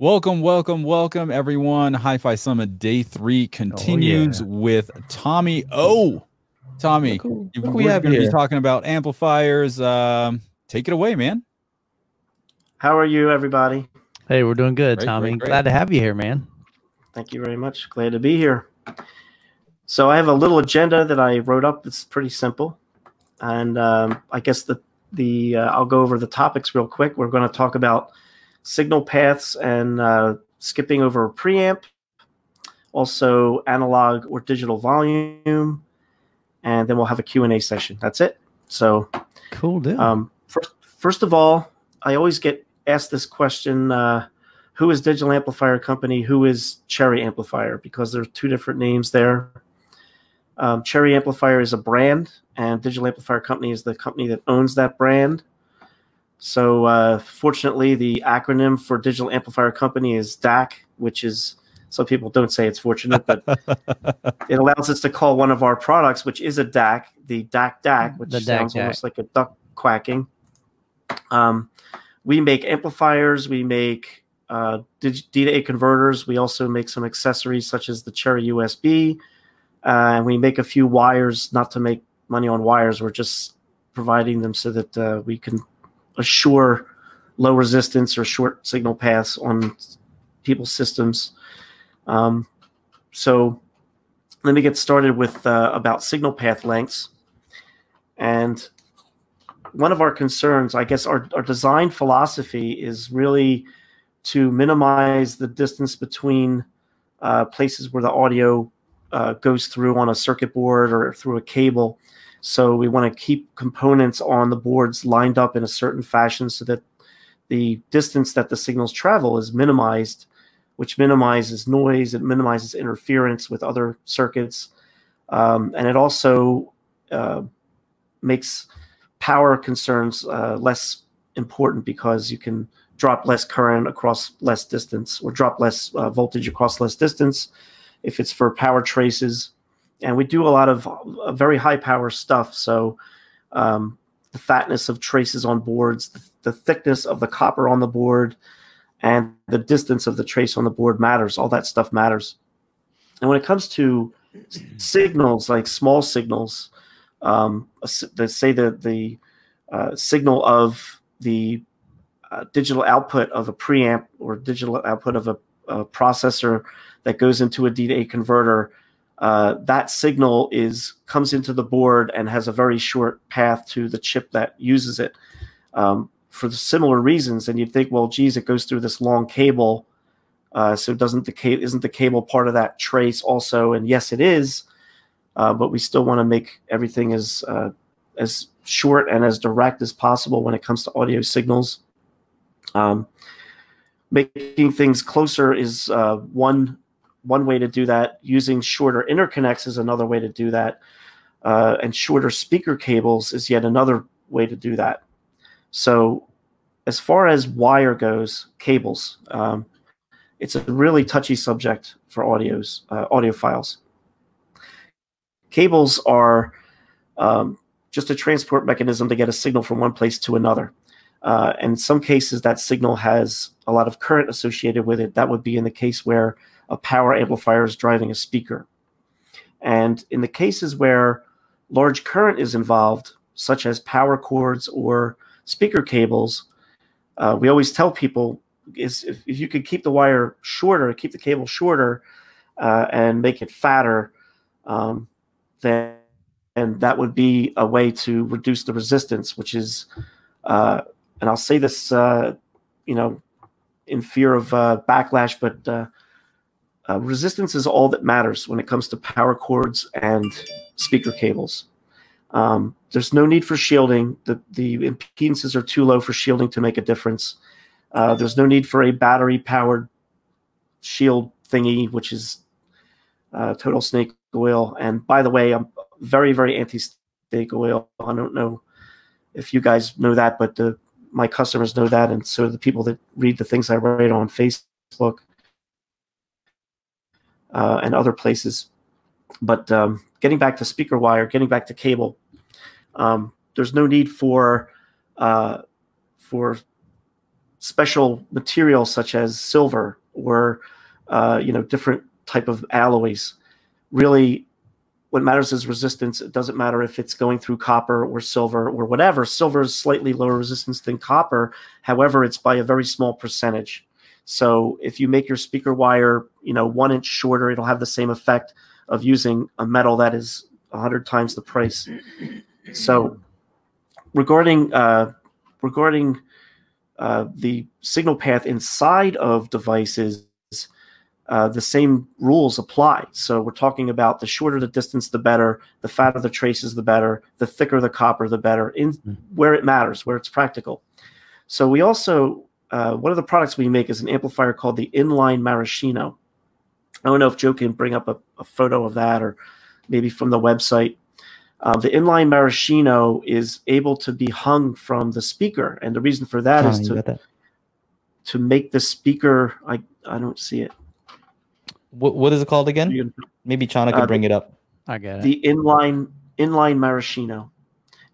Welcome, welcome, welcome, everyone. Hi Fi Summit Day Three continues Oh, yeah. with Tommy O. Tommy, Look who- look we're we going to be talking about amplifiers. Um, take it away, man. How are you, everybody? Hey, we're doing good, Great, Tommy. great, great. Glad to have you here, man. Thank you very much. Glad to be here. So I have a little agenda that I wrote up. It's pretty simple, and um, I guess the the uh, I'll go over the topics real quick. We're going to talk about signal paths and uh, skipping over a preamp, also analog or digital volume, and then we'll have a Q and A session. That's it. So Cool deal. Um, first, first of all, I always get asked this question: uh, Who is Digital Amplifier Company? Who is Cherry Amplifier? Because there's two different names there. Um, Cherry Amplifier is a brand, and Digital Amplifier Company is the company that owns that brand. So, uh, fortunately, the acronym for Digital Amplifier Company is DAC, which is some people don't say it's fortunate, but it allows us to call one of our products, which is a DAC, the DAC DAC, which DAC sounds DAC. almost like a duck quacking. Um, we make amplifiers, we make uh, dig- D to A converters, we also make some accessories such as the Cherry USB, uh, and we make a few wires. Not to make money on wires, we're just providing them so that uh, we can assure low resistance or short signal paths on people's systems. Um, so let me get started with uh, about signal path lengths. And one of our concerns, I guess, our, our design philosophy is really to minimize the distance between uh, places where the audio uh, goes through on a circuit board or through a cable. So we want to keep components on the boards lined up in a certain fashion so that the distance that the signals travel is minimized, which minimizes noise, it minimizes interference with other circuits, um, and it also uh, makes power concerns uh, less important because you can drop less current across less distance or drop less uh, voltage across less distance if it's for power traces. And we do a lot of uh, very high power stuff. So um, the fatness of traces on boards, the, the thickness of the copper on the board, and the distance of the trace on the board matters. All that stuff matters. And when it comes to signals, like small signals, um, a s- the, say the the uh, signal of the uh, digital output of a preamp or digital output of a, a processor that goes into a D to A converter, uh, that signal is comes into the board and has a very short path to the chip that uses it um, for similar reasons. And you'd think, well, geez, it goes through this long cable, uh, so doesn't the ca- isn't the cable part of that trace also? And yes, it is, uh, but we still want to make everything as uh, as short and as direct as possible when it comes to audio signals. Um, making things closer is uh, one one way to do that. Using shorter interconnects is another way to do that, uh, and shorter speaker cables is yet another way to do that. So, as far as wire goes, cables, um, it's a really touchy subject for audios, uh, audiophiles. Cables are um, just a transport mechanism to get a signal from one place to another. Uh, and in some cases, that signal has a lot of current associated with it. That would be in the case where a power amplifier is driving a speaker. And in the cases where large current is involved, such as power cords or speaker cables, uh, we always tell people is if, if you could keep the wire shorter, keep the cable shorter, uh, and make it fatter, um, then and that would be a way to reduce the resistance, which is, uh, and I'll say this, uh, you know, in fear of uh, backlash, but uh, resistance is all that matters when it comes to power cords and speaker cables. Um, there's no need for shielding. The, the impedances are too low for shielding to make a difference. Uh, there's no need for a battery powered shield thingy, which is uh, total snake oil. And by the way, I'm very, very anti snake oil. I don't know if you guys know that, but the, my customers know that. And so the people that read the things I write on Facebook uh, and other places. But um, getting back to speaker wire, getting back to cable, um, there's no need for uh, for special materials such as silver or uh, you know different type of alloys. Really, what matters is resistance. It doesn't matter if it's going through copper or silver or whatever. Silver is slightly lower resistance than copper. However, it's by a very small percentage. So if you make your speaker wire, you know, one inch shorter, it'll have the same effect of using a metal that is a hundred times the price. So regarding uh, regarding uh, the signal path inside of devices, uh, the same rules apply. So we're talking about the shorter the distance, the better. The fatter the traces, the better. The thicker the copper, the better. In where it matters, where it's practical. So we also uh, one of the products we make is an amplifier called the Inline Maraschino. I don't know if Joe can bring up a, a photo of that or maybe from the website. Uh, the inline maraschino is able to be hung from the speaker, and the reason for that is Connie, you to that? to make the speaker. I I don't see it. What, what is it called again? You Maybe Chana can Uh, bring it up. I got it. the inline inline maraschino.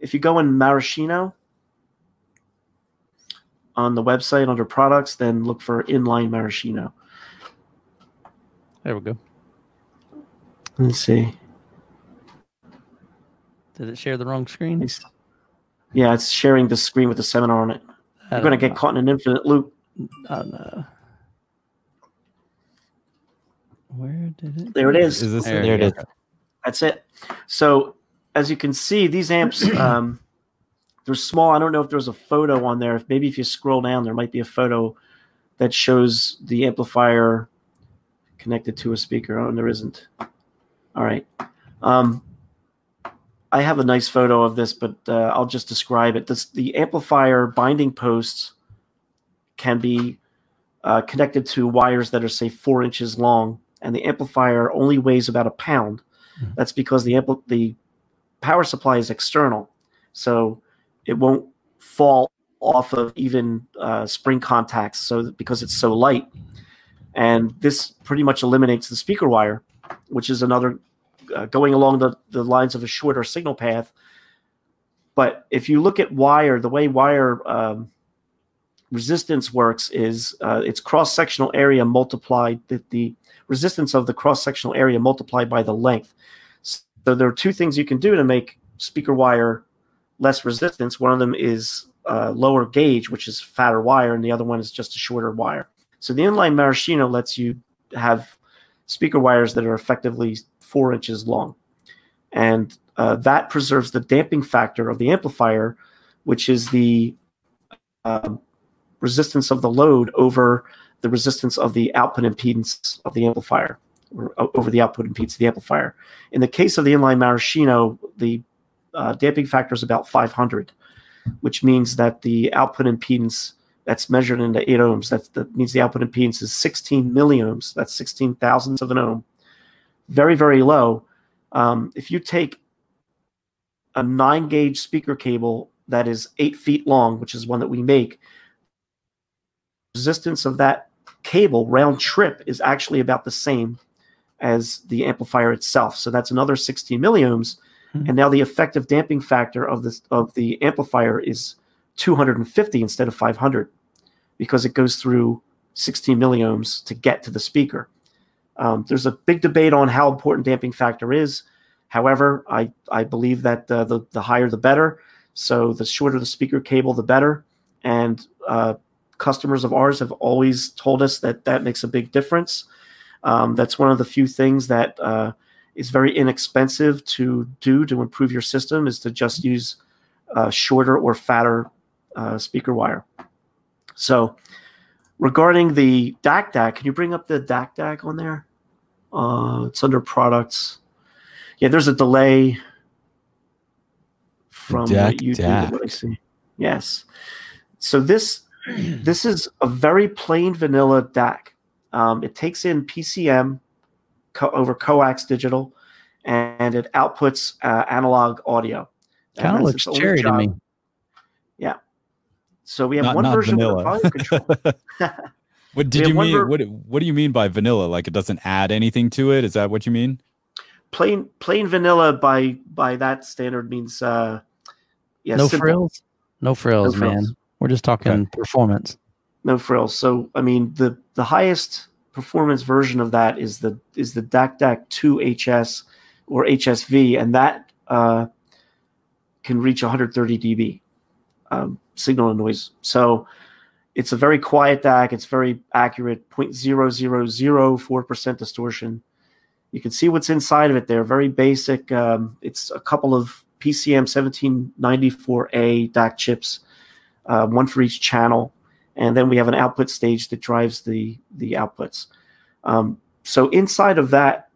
If you go in maraschino on the website under products, then look for inline maraschino. there we go. Let's see. Did it share the wrong screen? It's- yeah, it's sharing the screen with the seminar on it. I You're going to don't get caught in an infinite loop. know. I don't know. Where did it? There it is. Is this There There we it go. is. That's it. So as you can see, these amps um, they're small. I don't know if there's a photo on there. If maybe if you scroll down, there might be a photo that shows the amplifier connected to a speaker. Oh, and there isn't. All right. Um, I have a nice photo of this, but uh, I'll just describe it. This, the amplifier binding posts can be uh, connected to wires that are say four inches long, and the amplifier only weighs about a pound. Mhm. That's because the ampli- the power supply is external, so it won't fall off of even uh, spring contacts. So because it's so light, and this pretty much eliminates the speaker wire, which is another uh, going along the, the lines of a shorter signal path. But if you look at wire, the way wire um, resistance works is uh, it's cross sectional area multiplied the, the resistance of the cross sectional area multiplied by the length. So there are two things you can do to make speaker wire less resistance. One of them is uh, lower gauge, which is fatter wire, and the other one is just a shorter wire. So the inline maraschino lets you have speaker wires that are effectively four inches long, and uh, that preserves the damping factor of the amplifier, which is the um, resistance of the load over the resistance of the output impedance of the amplifier, or over the output impedance of the amplifier. In the case of the inline maraschino, the uh, damping factor is about 500, which means that the output impedance that's measured into 8 ohms, that's, that means the output impedance is 16 milliohms. That's 16 thousandths of an ohm. Very, very low. Um, if you take a 9 gauge speaker cable that is 8 feet long, which is one that we make, resistance of that cable round trip is actually about the same as the amplifier itself. So that's another 16 milliohms. Hmm. And now the effective damping factor of this of the amplifier is 250 instead of 500 because it goes through 16 milliohms to get to the speaker. Um, there's a big debate on how important damping factor is. However, I, I believe that uh, the, the higher the better. So the shorter the speaker cable, the better. And uh, customers of ours have always told us that that makes a big difference. Um, that's one of the few things that uh, is very inexpensive to do to improve your system is to just use uh, shorter or fatter uh, speaker wire. So regarding the DAC DAC, can you bring up the DAC DAC on there? Uh, it's under products. Yeah, there's a delay from DAC what you do to DAC. what I see. Yes. So this this is a very plain vanilla DAC. Um, it takes in PCM co- over coax digital, and it outputs uh, analog audio. Kind of looks its only cherry to me. Yeah. So we have Not, one not version vanilla. with volume control. what did have you mean? ver- what What do you mean by vanilla? Like it doesn't add anything to it? Is that what you mean? plain plain vanilla by by that standard means uh yeah no simple. frills. No frills, No frills. man. We're just talking Okay. performance. no frills. So I mean the the highest performance version of that is the is the DAC DAC 2 HS or HSV, and that uh, can reach 130 dB um, signal to noise. So it's a very quiet DAC. It's very accurate, 0.0004% distortion. You can see what's inside of it there. Very basic. Um, it's a couple of PCM 1794A DAC chips, uh, one for each channel, and then we have an output stage that drives the the outputs. Um, so inside of that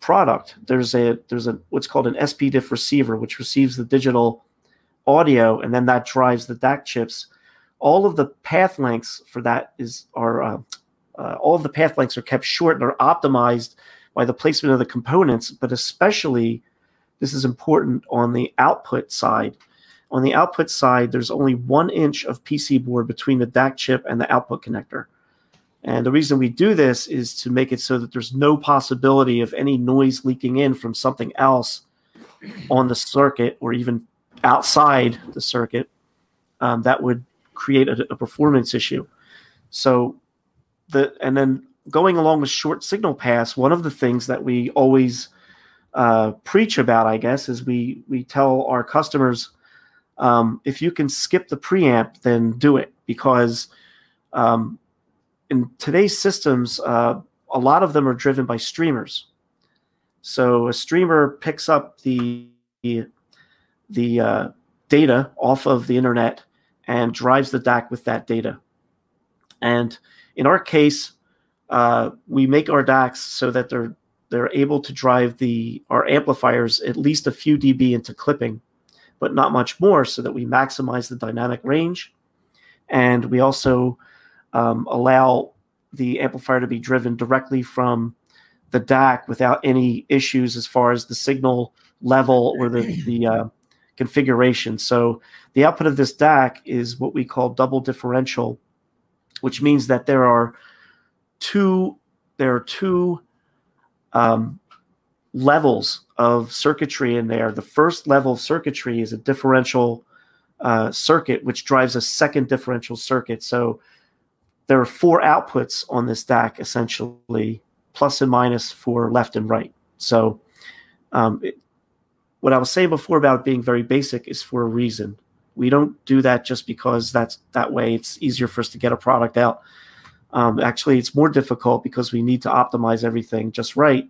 product, there's a there's a what's called an SPDIF receiver, which receives the digital audio, and then that drives the DAC chips. All of the path lengths for that is are uh, uh, all of the path lengths are kept short and are optimized by the placement of the components, but especially this is important on the output side. On the output side, there's only one inch of PC board between the DAC chip and the output connector. And the reason we do this is to make it so that there's no possibility of any noise leaking in from something else on the circuit or even outside the circuit um, that would create a, a, performance issue. So the and then going along with short signal paths, one of the things that we always uh, preach about, I guess, is we we tell our customers um, if you can skip the preamp, then do it because um, in today's systems, uh, a lot of them are driven by streamers. So a streamer picks up the the uh, data off of the internet and drives the DAC with that data. And in our case, uh, we make our DACs so that they're they're able to drive the our amplifiers at least a few dB into clipping, but not much more, so that we maximize the dynamic range, and we also um, allow the amplifier to be driven directly from the DAC without any issues as far as the signal level or the the uh, configuration. So the output of this DAC is what we call double differential, which means that there are two there are two um, levels of circuitry in there. The first level of circuitry is a differential uh, circuit, which drives a second differential circuit. So there are four outputs on this DAC essentially, plus and minus for left and right. So um, it, what I was saying before about being very basic is for a reason. We don't do that just because that's that way. It's easier for us to get a product out. Um, actually, it's more difficult because we need to optimize everything just right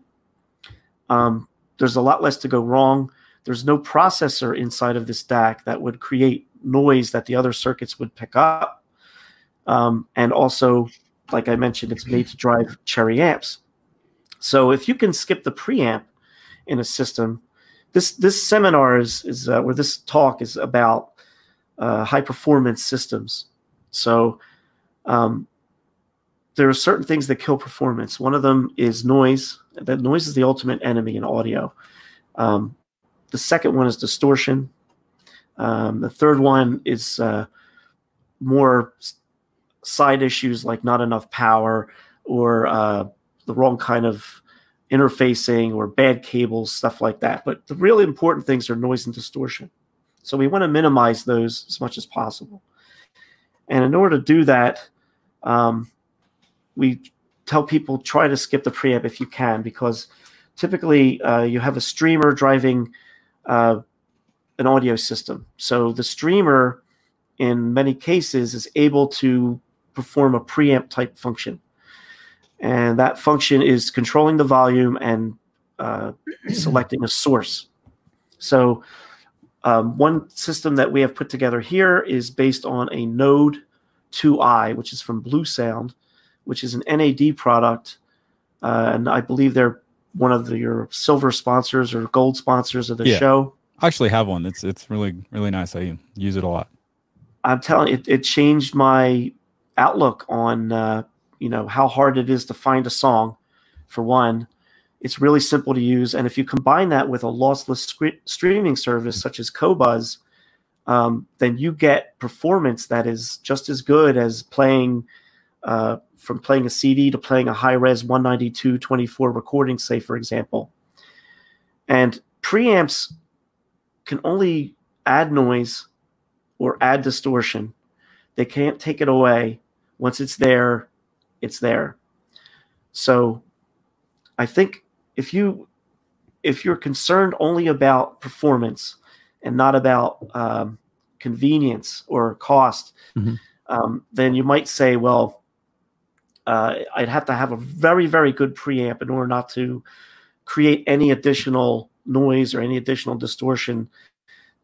um, there's a lot less to go wrong. There's no processor inside of this DAC that would create noise that the other circuits would pick up. Um, and also, like I mentioned, it's made to drive cherry amps. So if you can skip the preamp in a system, this this seminar is is uh, where this talk is about uh, high performance systems. So um, there are certain things that kill performance. One of them is noise. That noise is the ultimate enemy in audio. Um, the second one is distortion. Um, the third one is uh, more side issues like not enough power or uh, the wrong kind of interfacing or bad cables, stuff like that. But the really important things are noise and distortion. So we want to minimize those as much as possible. And in order to do that, um, we tell people try to skip the preamp if you can because typically uh, you have a streamer driving uh, an audio system. So the streamer, in many cases, is able to perform a preamp type function. And that function is controlling the volume and uh, selecting a source. So um, one system that we have put together here is based on a Node 2i, which is from Bluesound which is an NAD product, uh, and I believe they're one of the, your silver sponsors or gold sponsors of the yeah. show. I actually have one. It's it's really really nice. I use it a lot. I'm telling you, it, it changed my outlook on uh, you know how hard it is to find a song. For one, it's really simple to use, and if you combine that with a lossless sc- streaming service such as Qobuz, um, then you get performance that is just as good as playing uh, from playing a CD to playing a high res 192 24 recording, say, for example. And preamps can only add noise or add distortion. They can't take it away Once it's there, it's there. So I think if you if you're concerned only about performance and not about um, convenience or cost, Mhm. um, then you might say, well, uh, I'd have to have a very, very good preamp in order not to create any additional noise or any additional distortion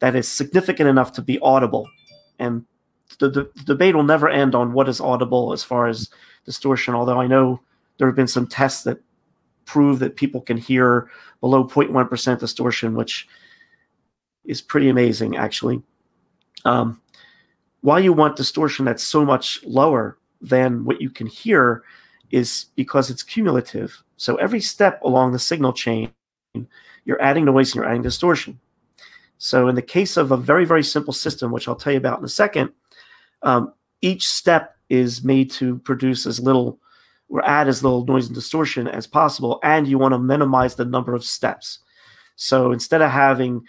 that is significant enough to be audible. And the, the, the debate will never end on what is audible as far as distortion, although I know there have been some tests that prove that people can hear below 0.1% distortion, which is pretty amazing, actually. Um, why you want distortion that's so much lower than what you can hear is because it's cumulative. So every step along the signal chain, you're adding noise and you're adding distortion. So in the case of a very, very simple system, which I'll tell you about in a second, um, each step is made to produce as little or add as little noise and distortion as possible, and you want to minimize the number of steps. So instead of having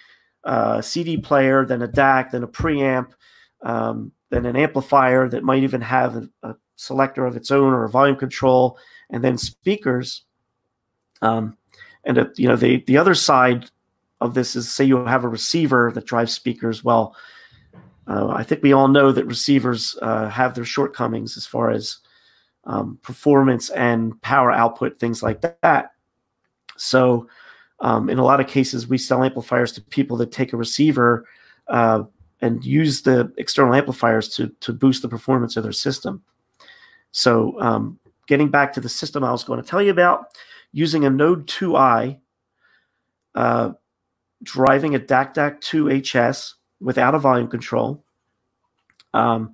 a CD player, then a DAC, then a preamp, um, then an amplifier that might even have a, a, selector of its own or a volume control, and then speakers. Um, and uh, you know the the other side of this is say you have a receiver that drives speakers. Well, uh, I think we all know that receivers uh, have their shortcomings as far as um, performance and power output, things like that. So, um, in a lot of cases, we sell amplifiers to people that take a receiver uh, and use the external amplifiers to to boost the performance of their system. So, um, getting back to the system I was going to tell you about, using a Node 2i, uh, driving a DAC DAC 2 HS without a volume control. Um,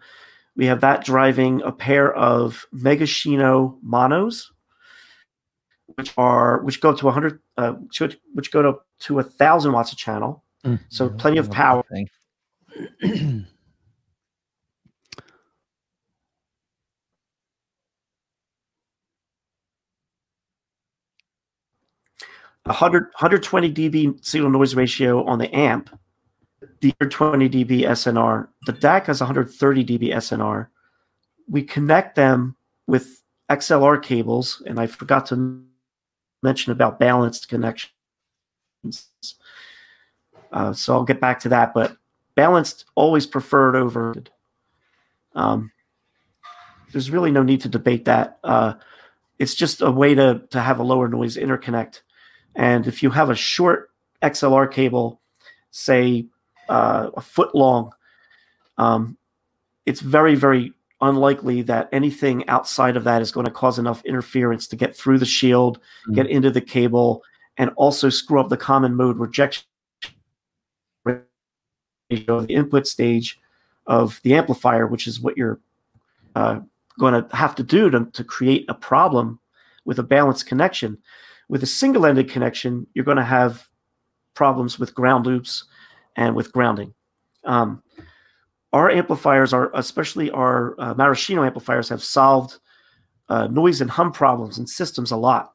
we have that driving a pair of Megashino monos, which are which go to 100, uh, which, which go to to a thousand watts a channel. Mm. So plenty of power. 100, 120 dB signal noise ratio on the amp, the 20 dB SNR. The DAC has 130 dB SNR. We connect them with XLR cables, and I forgot to mention about balanced connections. Uh, so I'll get back to that, but balanced always preferred over. Um, there's really no need to debate that. Uh, it's just a way to to have a lower noise interconnect. And if you have a short XLR cable, say uh, a foot long, um, it's very, very unlikely that anything outside of that is going to cause enough interference to get through the shield, mm-hmm. get into the cable, and also screw up the common mode rejection of the input stage of the amplifier, which is what you're uh, going to have to do to, to create a problem with a balanced connection. With a single-ended connection, you're going to have problems with ground loops and with grounding. Um, our amplifiers are, especially our uh, Maraschino amplifiers, have solved uh, noise and hum problems in systems a lot.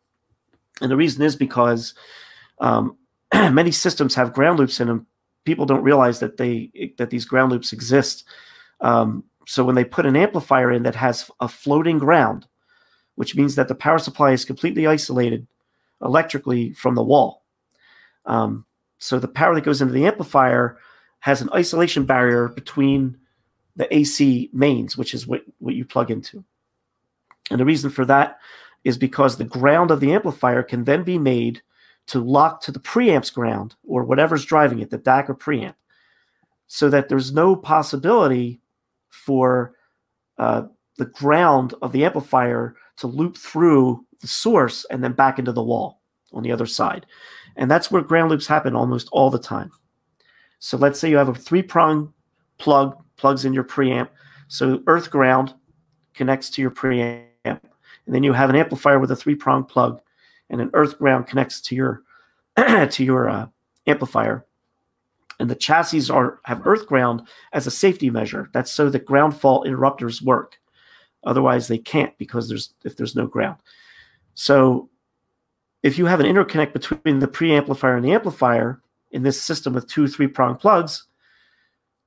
And the reason is because um, many systems have ground loops in them. People don't realize that they that these ground loops exist. Um, so when they put an amplifier in that has a floating ground, which means that the power supply is completely isolated electrically from the wall. Um, so the power that goes into the amplifier has an isolation barrier between the AC mains, which is what, what you plug into. And the reason for that is because the ground of the amplifier can then be made to lock to the preamp's ground or whatever's driving it, the DAC or preamp, so that there's no possibility for uh, the ground of the amplifier to loop through the source and then back into the wall on the other side. And that's where ground loops happen almost all the time. So let's say you have a three prong plug, plugs in your preamp. So earth ground connects to your preamp. And then you have an amplifier with a three prong plug, and an earth ground connects to your to your uh, amplifier. And the chassis are have earth ground as a safety measure. That's so that ground fault interrupters work. Otherwise, they can't because there's if there's no ground. So if you have an interconnect between the preamplifier and the amplifier in this system with two three prong plugs,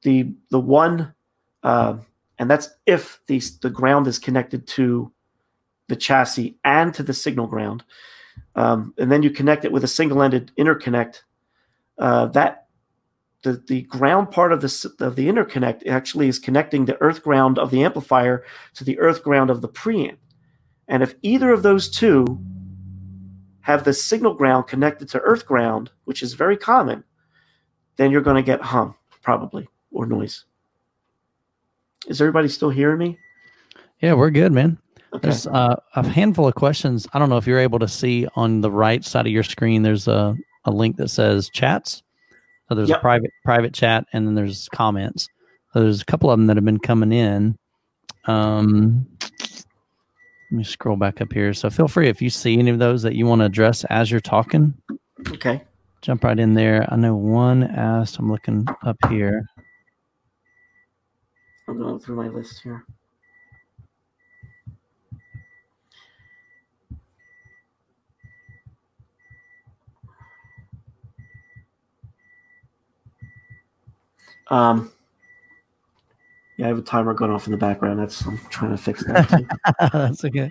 the the one uh, and that's if the the ground is connected to the chassis and to the signal ground. Um, and then you connect it with a single-ended interconnect. Uh, that the the ground part of the of the interconnect actually is connecting the earth ground of the amplifier to the earth ground of the preamp. And if either of those two have the signal ground connected to earth ground, which is very common, then you're going to get hum probably or noise. Is everybody still hearing me? Yeah, we're good, man. There's uh, a handful of questions. I don't know if you're able to see on the right side of your screen. There's a, a link that says chats. So there's Yep. a private private chat, and then there's comments. So there's a couple of them that have been coming in. Um, let me scroll back up here. So feel free if you see any of those that you want to address as you're talking, Okay. jump right in there. I know one asked. I'm looking up here. I'm going through my list here. Um, yeah, I have a timer going off in the background. That's I'm trying to fix that. Too. That's okay.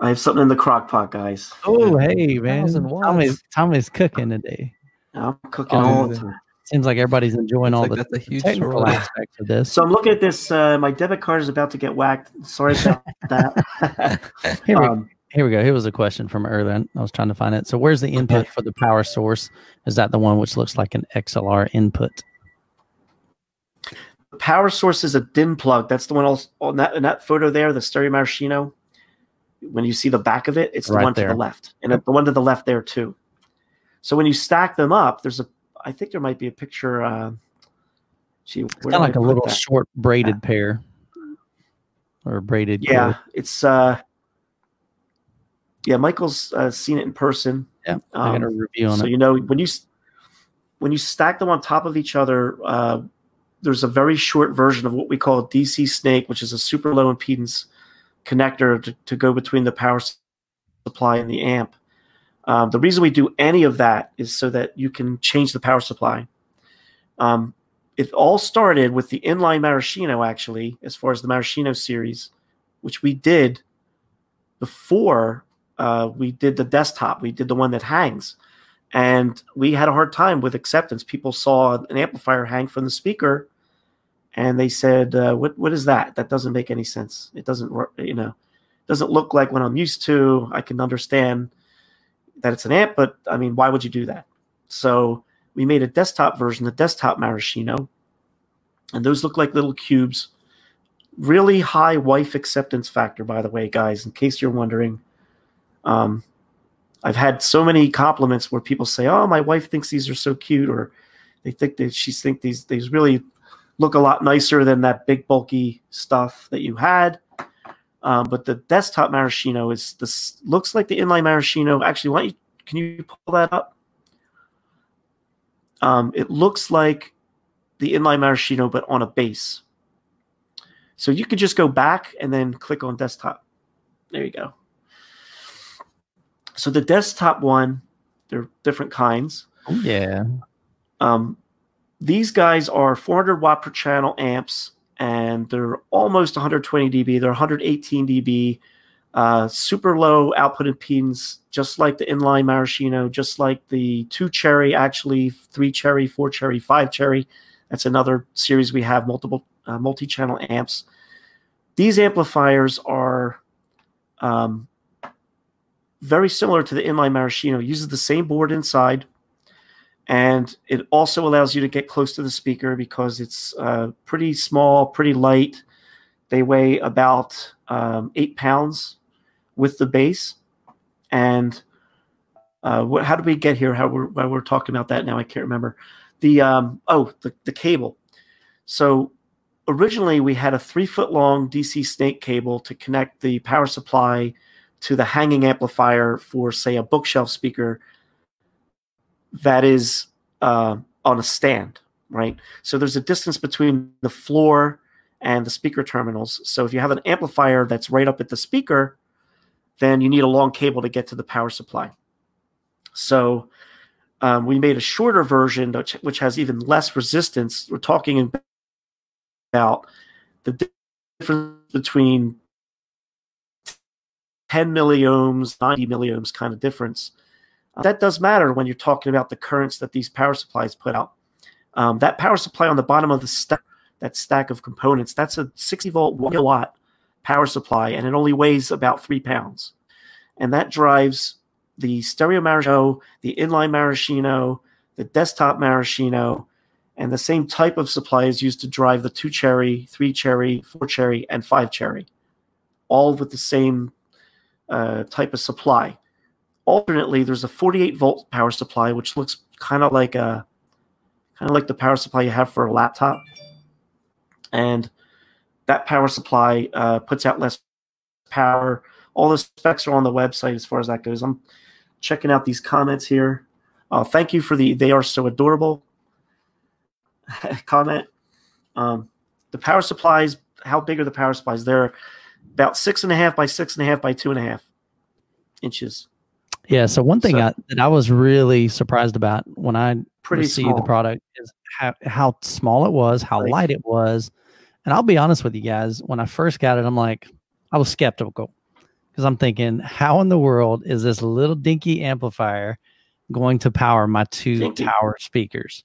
I have something in the crock pot, guys. Oh, hey man, Thousand Tommy's. Tommy's cooking today. I'm cooking Oh, all the the- time. Seems like everybody's enjoying It's all like the that's huge technical swirl. aspects of this. So I'm looking at this. Uh, my debit card is about to get whacked. Sorry about that. Here we, um, here we go. Here was a question from earlier. I was trying to find it. So where's the input for the power source? Is that the one which looks like an XLR input? Power source is a DIN plug. That's the one else on that in that photo there, the stereo maraschino. When you see the back of it, it's the Right one to the left, and the one to the left there too. So when you stack them up, there's a. I think there might be a picture. Uh, gee, It's kind of like a little that? short braided pair or braided. Yeah, cord. it's. uh Yeah, Michael's uh, seen it in person. Yeah. I got a Um, review on so it. you know when you when you stack them on top of each other, uh, there's a very short version of what we call DC snake, which is a super low impedance connector to, to go between the power supply and the amp. Um, the reason we do any of that is so that you can change the power supply. Um, it all started with the inline maraschino, actually, as far as the maraschino series, which we did before uh, we did the desktop. We did the one that hangs and we had a hard time with acceptance. People saw an amplifier hang from the speaker, and they said, uh, "What what is that? That doesn't make any sense. It doesn't work. You know, doesn't look like what I'm used to. I can understand that it's an amp, but I mean, why would you do that?" So we made a desktop version, the desktop maraschino, and those look like little cubes. Really high wife acceptance factor, by the way, guys. In case you're wondering. Um, I've had so many compliments where people say, "Oh, my wife thinks these are so cute," or they think that she think these these really look a lot nicer than that big bulky stuff that you had. Um, but the desktop maraschino is this looks like the inline maraschino. Actually, why you can you pull that up? Um, it looks like the inline maraschino, but on a base. So you could just go back and then click on desktop. There you go. So the desktop one, they're different kinds. Oh, yeah. Um, these guys are 400 watt per channel amps, and they're almost 120 dB. They're 118 dB, uh, super low output impedance, just like the inline maraschino, just like the two cherry, actually three cherry, four cherry, five cherry. That's another series we have multiple uh, multi-channel amps. These amplifiers are um, very similar to the inline maraschino. Uses the same board inside and it also allows you to get close to the speaker because it's uh, pretty small, pretty light. They weigh about um, eight pounds with the base. And uh, how did we get here? How we're, why we're talking about that now? I can't remember. The um, oh, the, the cable. So originally we had a three foot long DC snake cable to connect the power supply to the hanging amplifier for, say, a bookshelf speaker that is uh, on a stand, right? So there's a distance between the floor and the speaker terminals. So if you have an amplifier that's right up at the speaker, then you need a long cable to get to the power supply. So um, we made a shorter version, which, which has even less resistance. We're talking about the difference between 10 milliohms, 90 milliohms kind of difference. Uh, that does matter when you're talking about the currents that these power supplies put out. Um, that power supply on the bottom of the stack, that stack of components, that's a 60 volt, 1 kilowatt power supply, and it only weighs about three pounds. And that drives the stereo maraschino, the inline maraschino, the desktop maraschino, and the same type of supply is used to drive the two cherry, three cherry, four cherry, and five cherry, all with the same uh, type of supply. Alternately, there's a 48 volt power supply, which looks kind of like a kind of like the power supply you have for a laptop, and that power supply uh, puts out less power. All the specs are on the website as far as that goes. I'm checking out these comments here. Uh, thank you for the they are so adorable comment. Um, the power supplies, how big are the power supplies? They're about six and a half by six and a half by two and a half inches. Yeah. So one thing So- I, that I was really surprised about when I Pretty received small. the product is how, how small it was, how Right. light it was. And I'll be honest with you guys, when I first got it, I'm like, I was skeptical because I'm thinking, how in the world is this little dinky amplifier going to power my two Dinky. tower speakers?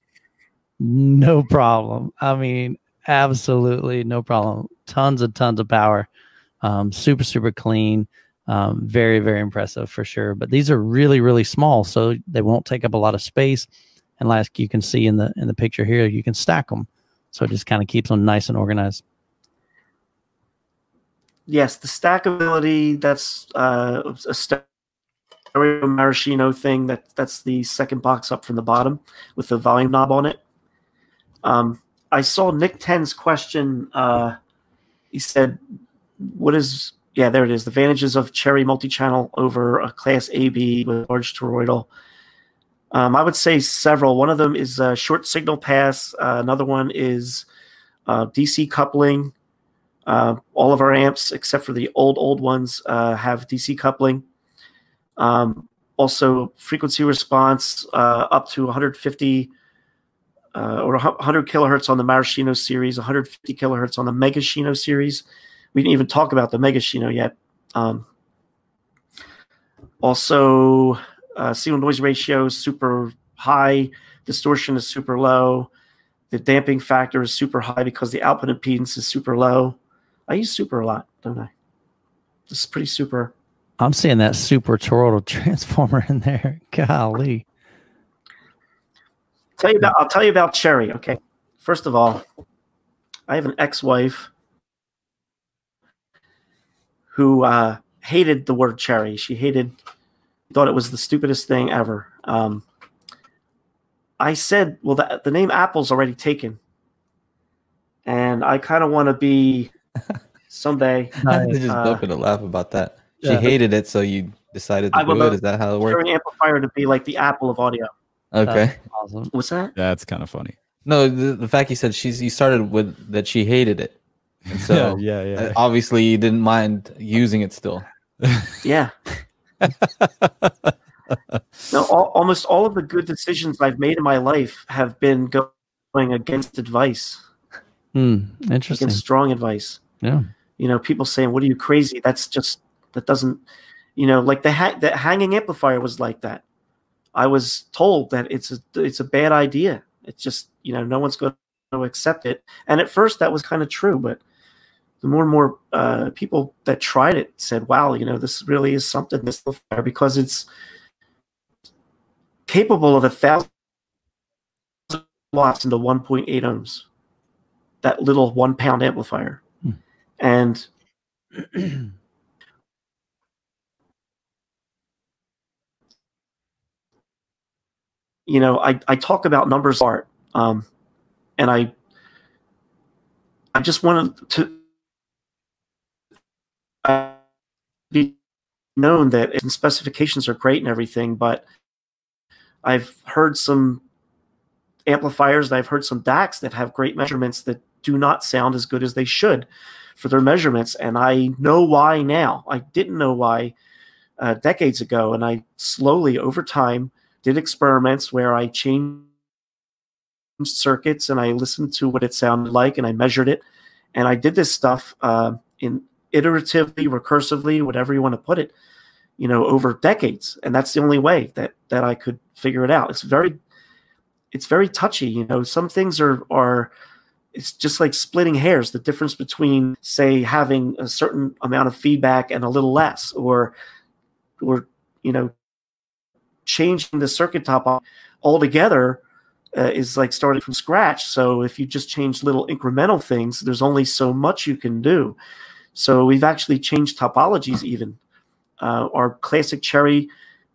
No problem. I mean, absolutely no problem. Tons and tons of power. Um, super, super clean. Um, very, very impressive for sure. But these are really, really small, so they won't take up a lot of space. And like you can see in the in the picture here, you can stack them, so it just kind of keeps them nice and organized. Yes, the stackability. That's uh, a stereo maraschino thing. That that's the second box up from the bottom with the volume knob on it. Um, I saw Nick Ten's question. Uh, he said, "What is yeah? There it is. The advantages of Cherry multi-channel over a Class AB with large toroidal." Um, I would say several. One of them is uh, short signal pass. Uh, another one is uh, DC coupling. Uh, all of our amps, except for the old old ones, uh, have DC coupling. Um, also, frequency response up to 150 uh, or 100 kilohertz on the Maraschino series, 150 kilohertz on the Megashino series. We didn't even talk about the Megashino yet. Um, also, uh, signal noise ratio is super high, distortion is super low, the damping factor is super high because the output impedance is super low. I use super a lot, don't I? This is pretty super. I'm seeing that super toroidal transformer in there. Golly. Tell you about. I'll tell you about Cherry. Okay. First of all, I have an ex-wife who uh, hated the word cherry. She hated, thought it was the stupidest thing ever. Um, I said, "Well, the, the name Apple's already taken, and I kind of want to be someday." They're just Uh, bumping to laugh about that. She Yeah. hated it, so you decided to I do it. love Is that how it works? Cherry amplifier to be like the Apple of audio. Okay. Awesome. What's that? That's kind of funny. No, the, the fact you said she's you started with that she hated it, and so yeah, yeah, uh, obviously you didn't mind using it still. Yeah. No, all, almost all of the good decisions I've made in my life have been go- going against advice, Hmm. Interesting. against strong advice. Yeah. You know, people saying, "What are you crazy?" That's just that doesn't. You know, like the ha- the hanging amplifier was like that. I was told that it's a it's a bad idea. It's just you know no one's going to accept it. And at first that was kind of true, but the more and more uh, people that tried it said, "Wow, you know, this really is something." This amplifier because it's capable of a thousand watts into 1.8 ohms. That little one pound amplifier, Hmm. and you know, I, I talk about numbers art, um, and I I just wanted to be known that specifications are great and everything, but I've heard some amplifiers and I've heard some DACs that have great measurements that do not sound as good as they should for their measurements, and I know why now. I didn't know why uh, decades ago, and I slowly over time did experiments where I changed circuits and I listened to what it sounded like and I measured it and I did this stuff uh, in iteratively, recursively, whatever you want to put it, you know, over decades, and that's the only way that that I could figure it out. It's very, it's very touchy. You know, some things are are it's just like splitting hairs the difference between say having a certain amount of feedback and a little less or or you know changing the circuit top altogether uh, is like starting from scratch so if you just change little incremental things there's only so much you can do so we've actually changed topologies even uh, our classic cherry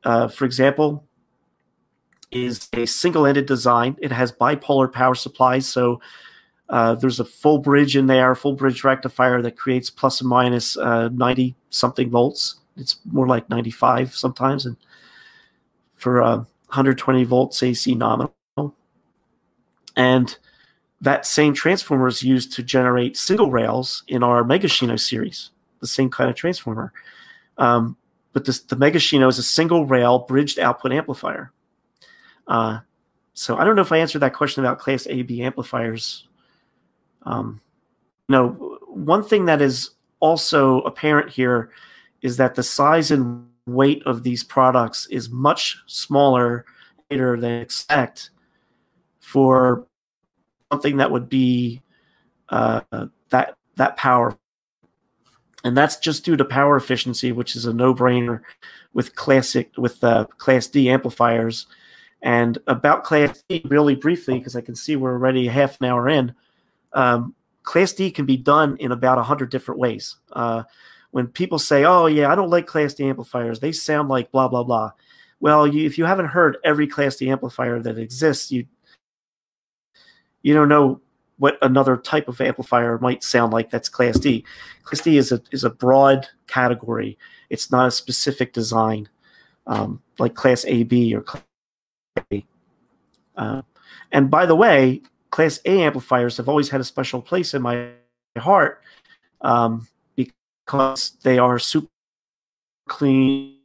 uh, for example is a single-ended design it has bipolar power supplies so uh, there's a full bridge in there, a full bridge rectifier that creates plus and minus uh, 90 something volts. It's more like 95 sometimes, and for uh, 120 volts AC nominal. And that same transformer is used to generate single rails in our Megashino series, the same kind of transformer. Um, but this, the Megashino is a single rail bridged output amplifier. Uh, so I don't know if I answered that question about Class AB amplifiers um, one thing that is also apparent here is that the size and weight of these products is much smaller than expect for something that would be uh, that that power, and that's just due to power efficiency, which is a no-brainer with classic with uh, Class D amplifiers. And about Class D, really briefly, because I can see we're already half an hour in um, Class D can be done in about a hundred different ways. Uh, when people say, "Oh yeah, I don't like Class D amplifiers," they sound like blah blah blah. Well, you, if you haven't heard every Class D amplifier that exists, you you don't know what another type of amplifier might sound like. That's Class D. Class D is a is a broad category. It's not a specific design um, like Class AB or Class A. Uh, and by the way, Class A amplifiers have always had a special place in my heart um, because they are super clean.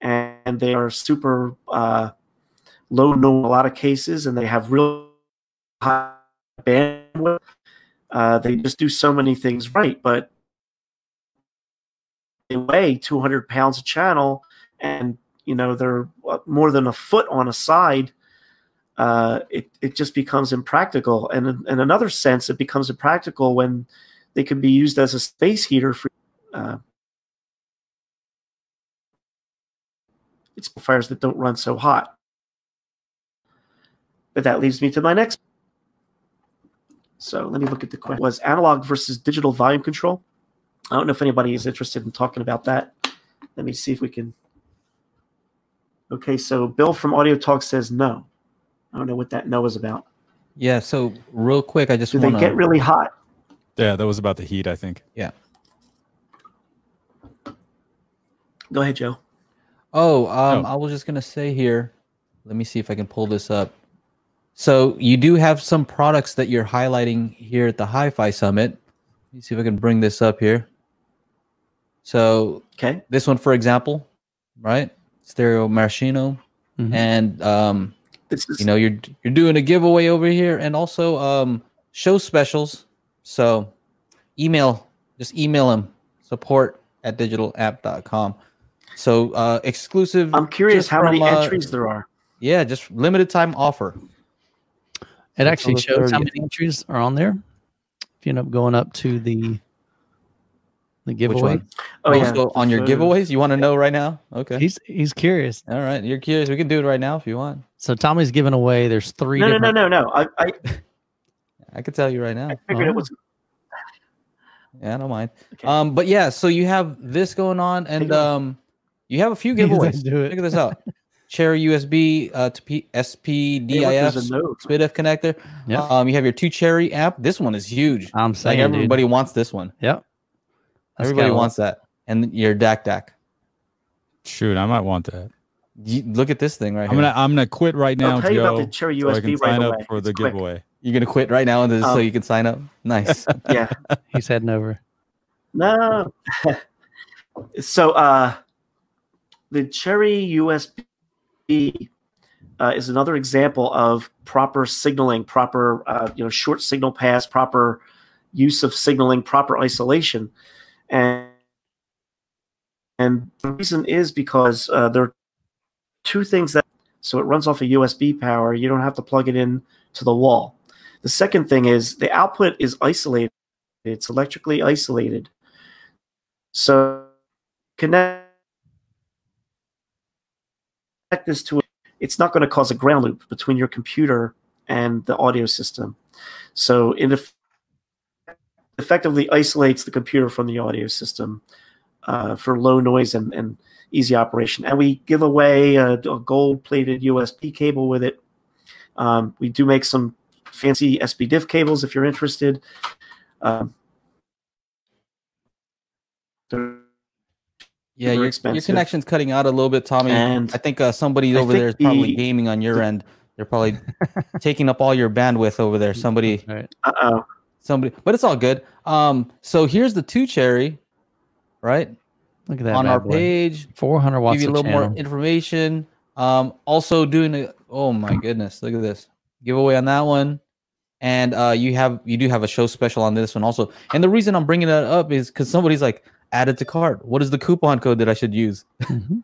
And they are super uh, low in a lot of cases, and they have real high bandwidth. Uh, they just do so many things right, but they weigh 200 pounds a channel, and you know they're uh, more than a foot on a side, uh, it it just becomes impractical. And in, in, another sense, it becomes impractical when they can be used as a space heater for. It's fires that don't run so hot. But that leads me to my next. So let me look at the question. Was analog versus digital volume control? I don't know if anybody is interested in talking about that. Let me see if we can Okay, so Bill from Audio Talk says no. I don't know what that no is about. Yeah, so real quick, I just do wanna... they get really hot? Yeah, that was about the heat, I think. Yeah. Go ahead, Joe. Oh, um, oh. I was just gonna say here. Let me see if I can pull this up. So you do have some products that you're highlighting here at the Hi-Fi Summit. Let me see if I can bring this up here. So, okay, this one, for example, right? Stereo Maraschino, mm-hmm. and um, this is- you know you're you're doing a giveaway over here, and also um, show specials. So email, just email them support at digitalapp.com. So uh, exclusive. I'm curious how from, many uh, entries there are. Yeah, just limited time offer. It actually shows how many entries are on there. If you end up going up to the the giveaway. Oh, yeah. So on your giveaways, you want to know right now? Okay. He's he's curious. All right, you're curious. We can do it right now if you want. So Tommy's giving away. There's three. No, different... no, no, no, no. I, I, I could tell you right now. I figured oh. it was. Yeah, I don't mind. Okay. Um, but yeah, so you have this going on, and um, you have a few giveaways. do it. Check this out. Cherry USB uh, to P- SPDIF SPDIF connector. Yeah. Um, you have your two Cherry app. This one is huge. I'm saying like everybody dude. wants this one. Yep. Everybody wants that. And your DAC DAC. Shoot, I might want that. You, look at this thing right I'm here. gonna I'm gonna quit right now, I'll tell Joe, you about the Cherry USB so I can right sign away. up for the it's quick. giveaway. You're gonna quit right now um, so you can sign up. Nice. yeah. He's heading over. No. so uh the Cherry USB uh, is another example of proper signaling, proper uh, you know short signal pass, proper use of signaling, proper isolation, and and the reason is because uh, there are two things that so it runs off a USB power. You don't have to plug it in to the wall. The second thing is the output is isolated. It's electrically isolated. So connect this to it. It's not going to cause a ground loop between your computer and the audio system. So it effectively isolates the computer from the audio system uh, for low noise and, and easy operation. And we give away a, a gold plated USB cable with it. Um, we do make some fancy SPDIF cables if you're interested. Um, yeah, your, your connection's cutting out a little bit, Tommy. And I think uh, somebody over there is probably the, gaming on your the, end. They're probably taking up all your bandwidth over there. Somebody, right. uh oh, somebody, but it's all good. Um, so here's the two cherry, right? Look at that on our boy. page. 400 watts. Give you a little channel. more information. Um, also doing a oh my goodness, look at this giveaway on that one, and uh, you have you do have a show special on this one also. And the reason I'm bringing that up is because somebody's like added to cart. What is the coupon code that I should use? Mm-hmm.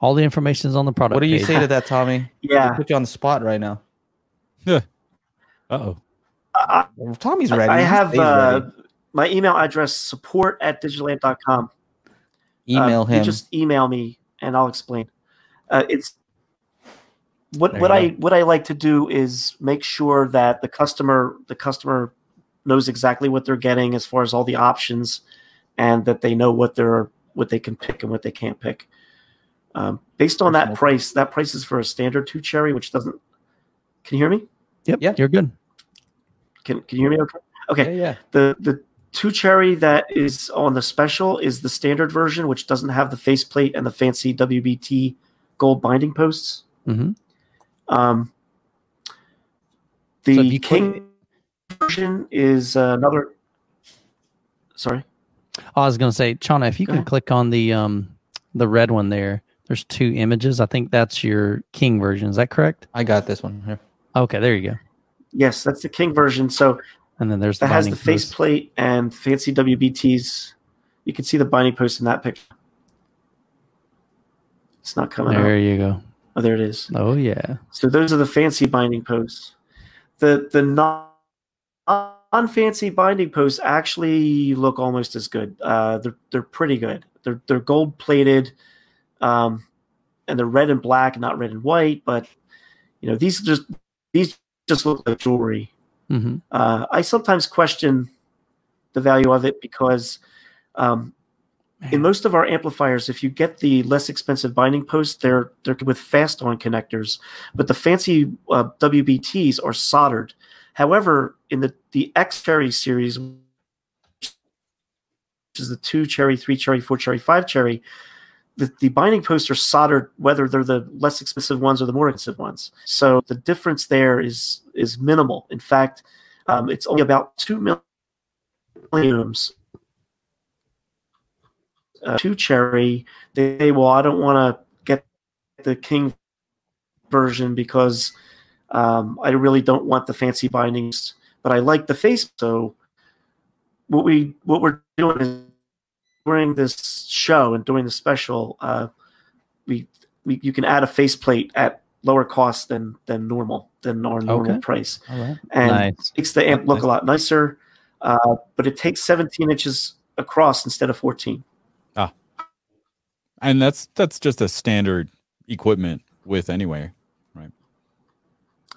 All the information is on the product. What do you page. say to that, Tommy? yeah, put you on the spot right now. Yeah. Uh oh. Tommy's ready. I have uh, my email address support at digilamp.com. Email uh, him. just email me and I'll explain. Uh, it's what what I what I like to do is make sure that the customer the customer knows exactly what they're getting as far as all the options, and that they know what they're what they can pick and what they can't pick. Um, based on that price, that price is for a standard two cherry, which doesn't. Can you hear me? Yep. Yeah, you're good. Can Can you hear me? Okay. Okay. Yeah. yeah. The the two cherry that is on the special is the standard version, which doesn't have the faceplate and the fancy WBT gold binding posts. Mm-hmm. Um, the so King version is uh, another. Sorry, I was going to say, Chana, if you Go can ahead. click on the um the red one there, there's two images. I think that's your King version. Is that correct? I got this one here. Okay, there you go. Yes, that's the King version. So and then there's the that has the faceplate and fancy WBTs. You can see the binding post in that picture. It's not coming there you go. Oh, there it is. Oh yeah. So those are the fancy binding posts. The the non fancy binding posts actually look almost as good. Uh, they're they're pretty good. They're they're gold plated, um, and they're red and black, not red and white. But you know these just these just look like jewelry. Mm-hmm. Uh, I sometimes question the value of it because um, in most of our amplifiers, if you get the less expensive binding posts, they're they're with fast on connectors, but the fancy uh, WBTs are soldered. However, in the the X Cherry series, which is the two cherry, three cherry, four cherry, five cherry, the, the binding posts are soldered whether they're the less expensive ones or the more expensive ones. So the difference there is is minimal. In fact, um, it's only about two milliamps. Uh, two cherry. They say, well, I don't want to get the king version because um, I really don't want the fancy bindings, but I like the face. So what we what we're doing is during this show and during the special, uh, we, we you can add a faceplate at lower cost than than normal than our normal okay. price, and nice. makes the amp look a lot nicer. Uh, but it takes 17 inches across instead of 14. Ah, and that's that's just a standard equipment with anyway, right?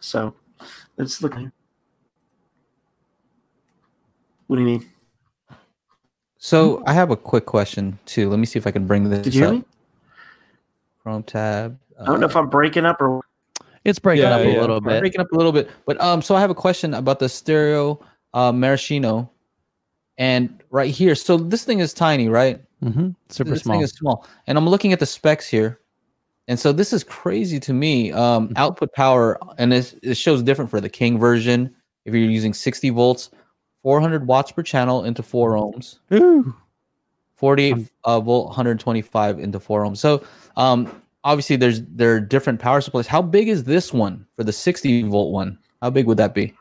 So let's look here. What do you mean? So I have a quick question too. Let me see if I can bring this. Did you up. me? Chrome tab. I don't know if I'm breaking up or. It's breaking yeah, up yeah. a little bit. breaking up a little bit, but um. So I have a question about the stereo uh, maraschino, and right here. So this thing is tiny, right? Mm-hmm. Super this small. This thing is small, and I'm looking at the specs here, and so this is crazy to me. Um, mm-hmm. output power, and this it shows different for the King version. If you're using 60 volts, 400 watts per channel into 4 ohms. Ooh. 48 uh, volt, 125 into 4 ohms. So um, obviously there's there are different power supplies. How big is this one for the 60 volt one? How big would that be?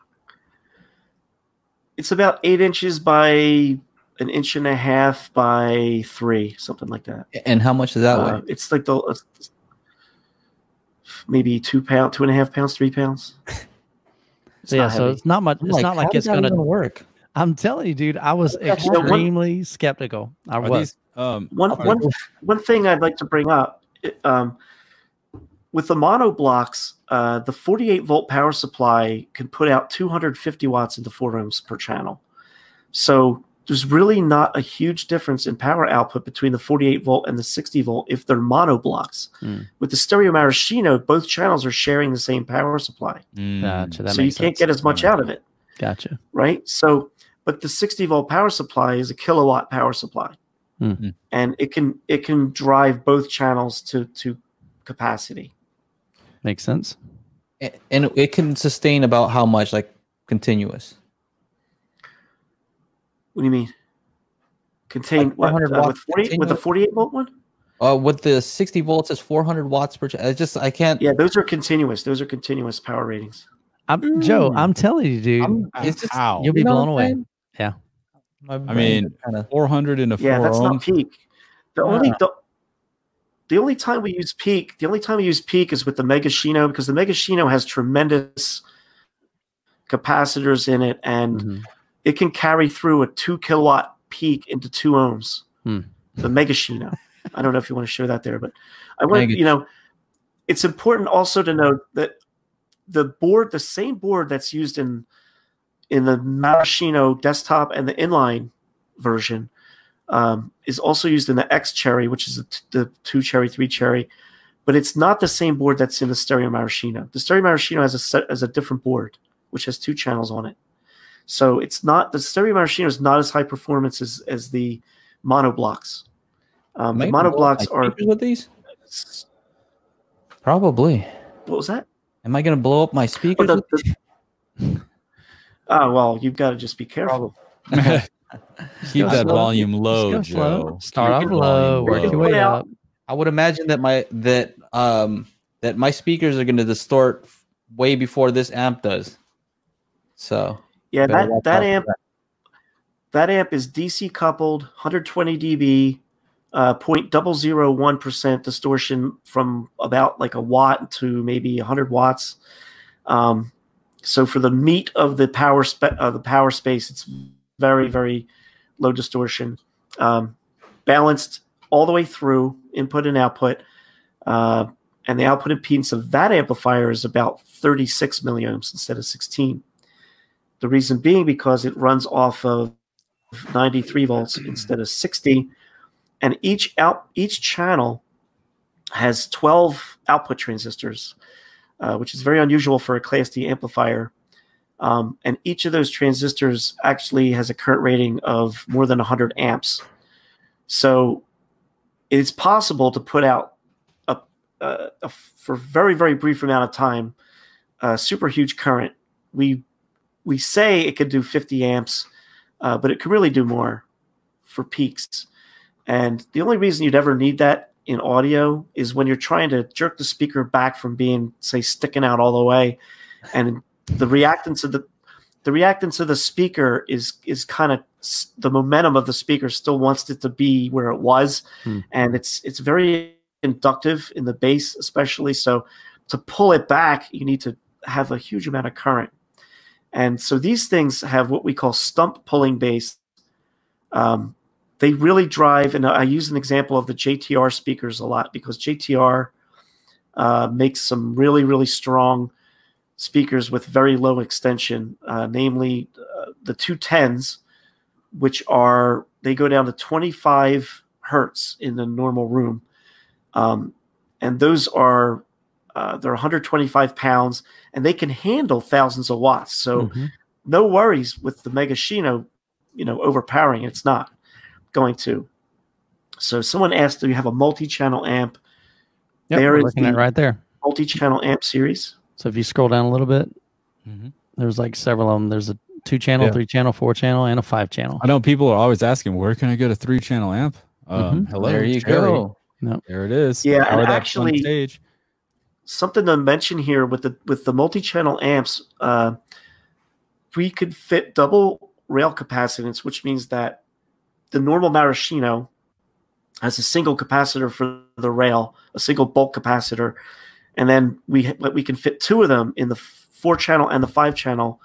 It's about eight inches by an inch and a half by three, something like that. And how much is that uh, weigh? It's like the uh, maybe two pound, two and a half pounds, three pounds. so yeah, so it's not much. It's like, not like it's gonna work. I'm telling you, dude, I was extremely one, skeptical. I was. These, um, one, one, one thing I'd like to bring up um, with the mono blocks, uh, the 48 volt power supply can put out 250 watts into four ohms per channel. So there's really not a huge difference in power output between the 48 volt and the 60 volt if they're mono blocks. Mm. With the stereo maraschino, both channels are sharing the same power supply. Mm. Gotcha. so you can't get as much out of it. Gotcha. Right. So, but the 60 volt power supply is a kilowatt power supply, mm-hmm. and it can it can drive both channels to to capacity. Makes sense. And it can sustain about how much, like continuous. What do you mean? Contain like what? Uh, with, 40, with the 48 volt one? Uh, with the 60 volts, it's 400 watts per. I just I can't. Yeah, those are continuous. Those are continuous power ratings. I'm mm. Joe. I'm telling you, dude. I'm, it's just how you'll be you blown away. Yeah. I mean, kinda... 400 in a yeah, that's not peak. The yeah. only the, the only time we use peak, the only time we use peak is with the Megashino because the Megashino has tremendous capacitors in it, and mm-hmm it can carry through a two kilowatt peak into two ohms. Hmm. The Megashino. I don't know if you want to show that there, but I want you know, it's important also to note that the board, the same board that's used in in the Maraschino desktop and the inline version, um, is also used in the X Cherry, which is the two cherry, three cherry, but it's not the same board that's in the Stereo Maraschino. The Stereo Maraschino has a set, has a different board, which has two channels on it. So it's not the stereo machine is not as high performance as, as the mono blocks. Um, the mono blocks are with these. Probably. What was that? Am I going to blow up my speakers? Oh, the, the, oh well, you've got to just be careful. Keep that slow. volume low, Joe. Slow. Start off low, work your way up. I would imagine that my that um that my speakers are going to distort way before this amp does. So yeah, that that amp that. that. amp is DC coupled, 120 dB, uh, 0.001% distortion from about like a watt to maybe 100 watts. Um, so for the meat of the power spe- uh, the power space, it's very very low distortion, um, balanced all the way through input and output. Uh, and the output impedance of that amplifier is about 36 milliohms instead of 16. The reason being because it runs off of 93 volts instead of 60, and each out each channel has 12 output transistors, uh, which is very unusual for a Class D amplifier. Um, and each of those transistors actually has a current rating of more than 100 amps. So it's possible to put out a, a, a for very very brief amount of time a super huge current. We we say it could do 50 amps, uh, but it could really do more for peaks. And the only reason you'd ever need that in audio is when you're trying to jerk the speaker back from being, say, sticking out all the way, and the reactance of the the reactance of the speaker is is kind of the momentum of the speaker still wants it to be where it was, hmm. and it's it's very inductive in the bass, especially. So to pull it back, you need to have a huge amount of current. And so these things have what we call stump pulling bass. Um, they really drive, and I use an example of the JTR speakers a lot because JTR uh, makes some really, really strong speakers with very low extension, uh, namely uh, the 210s, which are, they go down to 25 hertz in the normal room. Um, and those are uh, they're 125 pounds and they can handle thousands of watts. So mm-hmm. no worries with the Megashino, you know, overpowering. It's not going to. So someone asked, do you have a multi-channel amp? Yep, there is looking at right there. Multi-channel amp series. So if you scroll down a little bit, mm-hmm. there's like several of them. There's a two channel, yeah. three channel, four channel, and a five channel. I know people are always asking, where can I get a three channel amp? Um, mm-hmm. Hello, there you Jerry. go. No. There it is. Yeah, Power and that actually- stage. Something to mention here with the with the multi-channel amps uh, we could fit double rail capacitance which means that the normal maraschino has a single capacitor for the rail a single bulk capacitor and then we we can fit two of them in the four channel and the five channel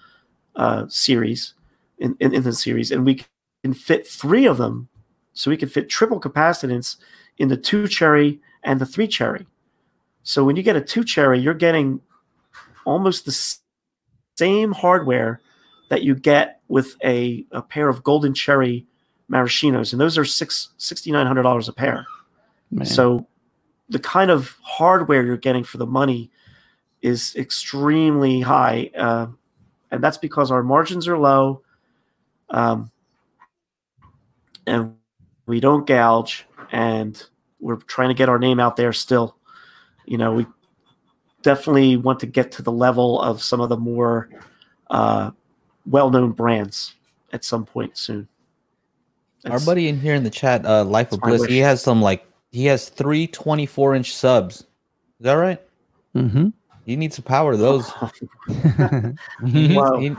uh, series in, in, in the series and we can fit three of them. So we can fit triple capacitance in the two cherry and the three cherry so when you get a two cherry, you're getting almost the same hardware that you get with a, a pair of golden cherry maraschinos, and those are six sixty nine hundred dollars a pair. Man. So the kind of hardware you're getting for the money is extremely high, uh, and that's because our margins are low, um, and we don't gouge, and we're trying to get our name out there still you know, we definitely want to get to the level of some of the more uh, well-known brands at some point soon. Our buddy in here in the chat, uh, Life of Bliss, he has some like he has three 24 inch subs. Is that right? mm-hmm. He needs to power those. He Wow. he-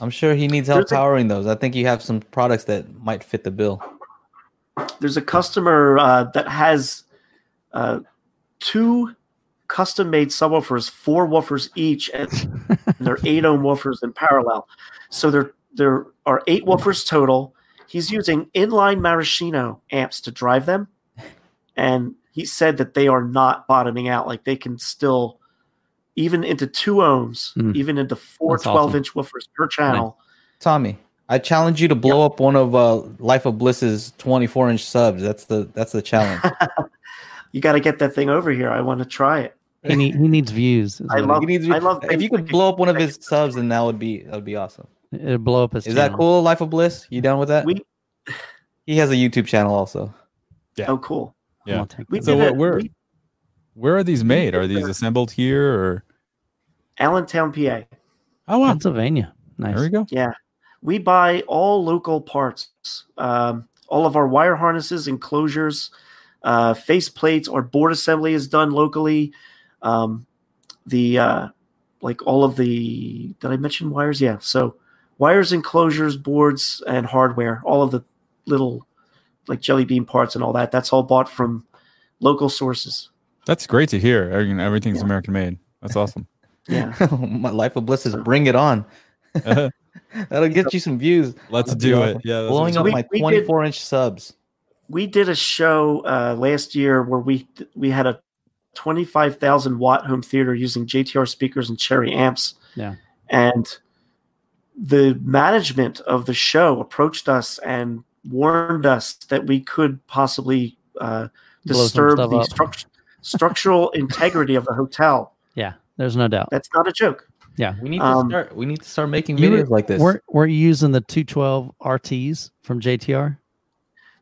I'm sure he needs help There's a- powering those. I think you have some products that might fit the bill. There's a customer uh, that has uh, two custom-made subwoofers, four woofers each, and they're eight ohm woofers in parallel. So there there are eight woofers total. He's using inline maraschino amps to drive them, and he said that they are not bottoming out. Like they can still, even into two ohms, Hmm. even into four That's 12 awesome. inch woofers per channel. Tommy, I challenge you to blow up one of uh, Life of Bliss's 24 inch subs. That's the that's the challenge. You got to get that thing over here. I want to try it. he, need, he needs views. I love- He needs- I love if you could like- blow up one of his subs, then that would be that would be awesome. it- It'd blow up his Is that cool, Life of Bliss? You down with that? We he has a YouTube channel also. Yeah. oh cool. Yeah. We. So did where- where- we- Where are these made? Are these assembled here or? Allentown, PA. Oh wow, Pennsylvania. Nice. there we go. Yeah, we buy all local parts. Um, all of our wire harnesses, enclosures, uh, face plates, our board assembly is done locally. Um, the uh, like all of the did I mention wires? Yeah, so wires, enclosures, boards, and hardware. All of the little like jelly bean parts and all that. That's all bought from local sources. That's great to hear. Everything's Yeah. American made. That's awesome. Yeah. My Life of Bliss is bring it on. That'll get you some views. Let's do it. Yeah, Blowing up We- my we did- 24 inch subs. We did a show uh, last year where we we had a 25,000 watt home theater using JTR speakers and Cherry amps. Yeah. And the management of the show approached us and warned us that we could possibly uh, disturb the struct- structural integrity of the hotel. Yeah, there's no doubt. That's not a joke. Yeah, we need to Um, start. We need to start making You were- videos like this. We're we're using the 212 RTs from JTR.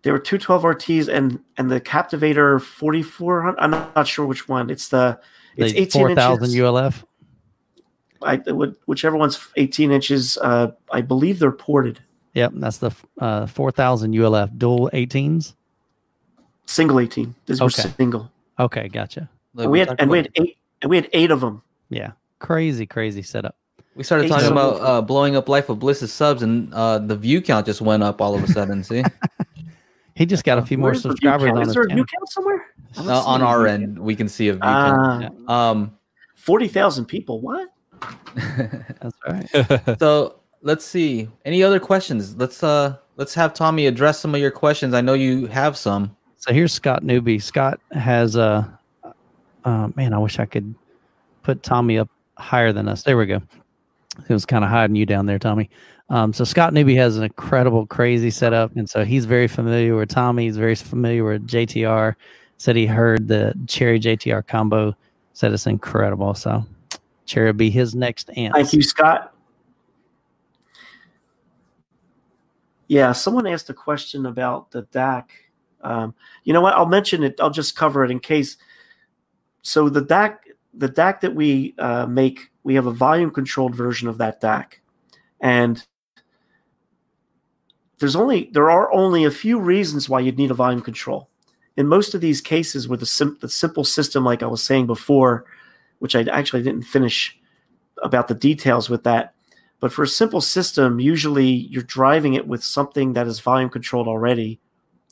There were two 12 RTs and and the Captivator 4400. I'm not, not sure which one. It's the it's The 18 4000 inches. ULF. I, would- whichever one's 18 inches, uh, I believe they're ported. Yep, that's the uh, 4000 ULF dual 18s. Single 18. These were Okay. single. Okay, gotcha. Look, And we had talked and we had eight and we had eight of them. Yeah, crazy, crazy setup. we started eight talking subs. about uh, blowing up Life of Bliss's subs, and uh, the view count just went up all of a sudden. See, He just got a few more Where's the view subscribers count? on Is his there a channel. count somewhere? Uh, on our view end, we can see a view Ah, count. Um, 40,000 people. What? That's right. so let's see. Any other questions? Let's uh, let's have Tommy address some of your questions. I know you have some. So here's Scott Newby. Scott has a uh, man. I wish I could put Tommy up higher than us. There we go. It was kind of hiding you down there, Tommy. Um, so Scott Newby has an incredible, crazy setup, and so he's very familiar with Tommy. He's very familiar with JTR. Said he heard the Cherry JTR combo. Said it's incredible. So Cherry will be his next amp. Thank you, Scott. Yeah, someone asked a question about the DAC. Um, you know what? I'll mention it. I'll just cover it in case. So the DAC, the DAC that we uh, make, we have a volume controlled version of that DAC, and there's only there are only a few reasons why you'd need a volume control. in most of these cases with the, sim- the simple system, like I was saying before, which I actually didn't finish about the details with that. But for a simple system, usually you're driving it with something that is volume controlled already.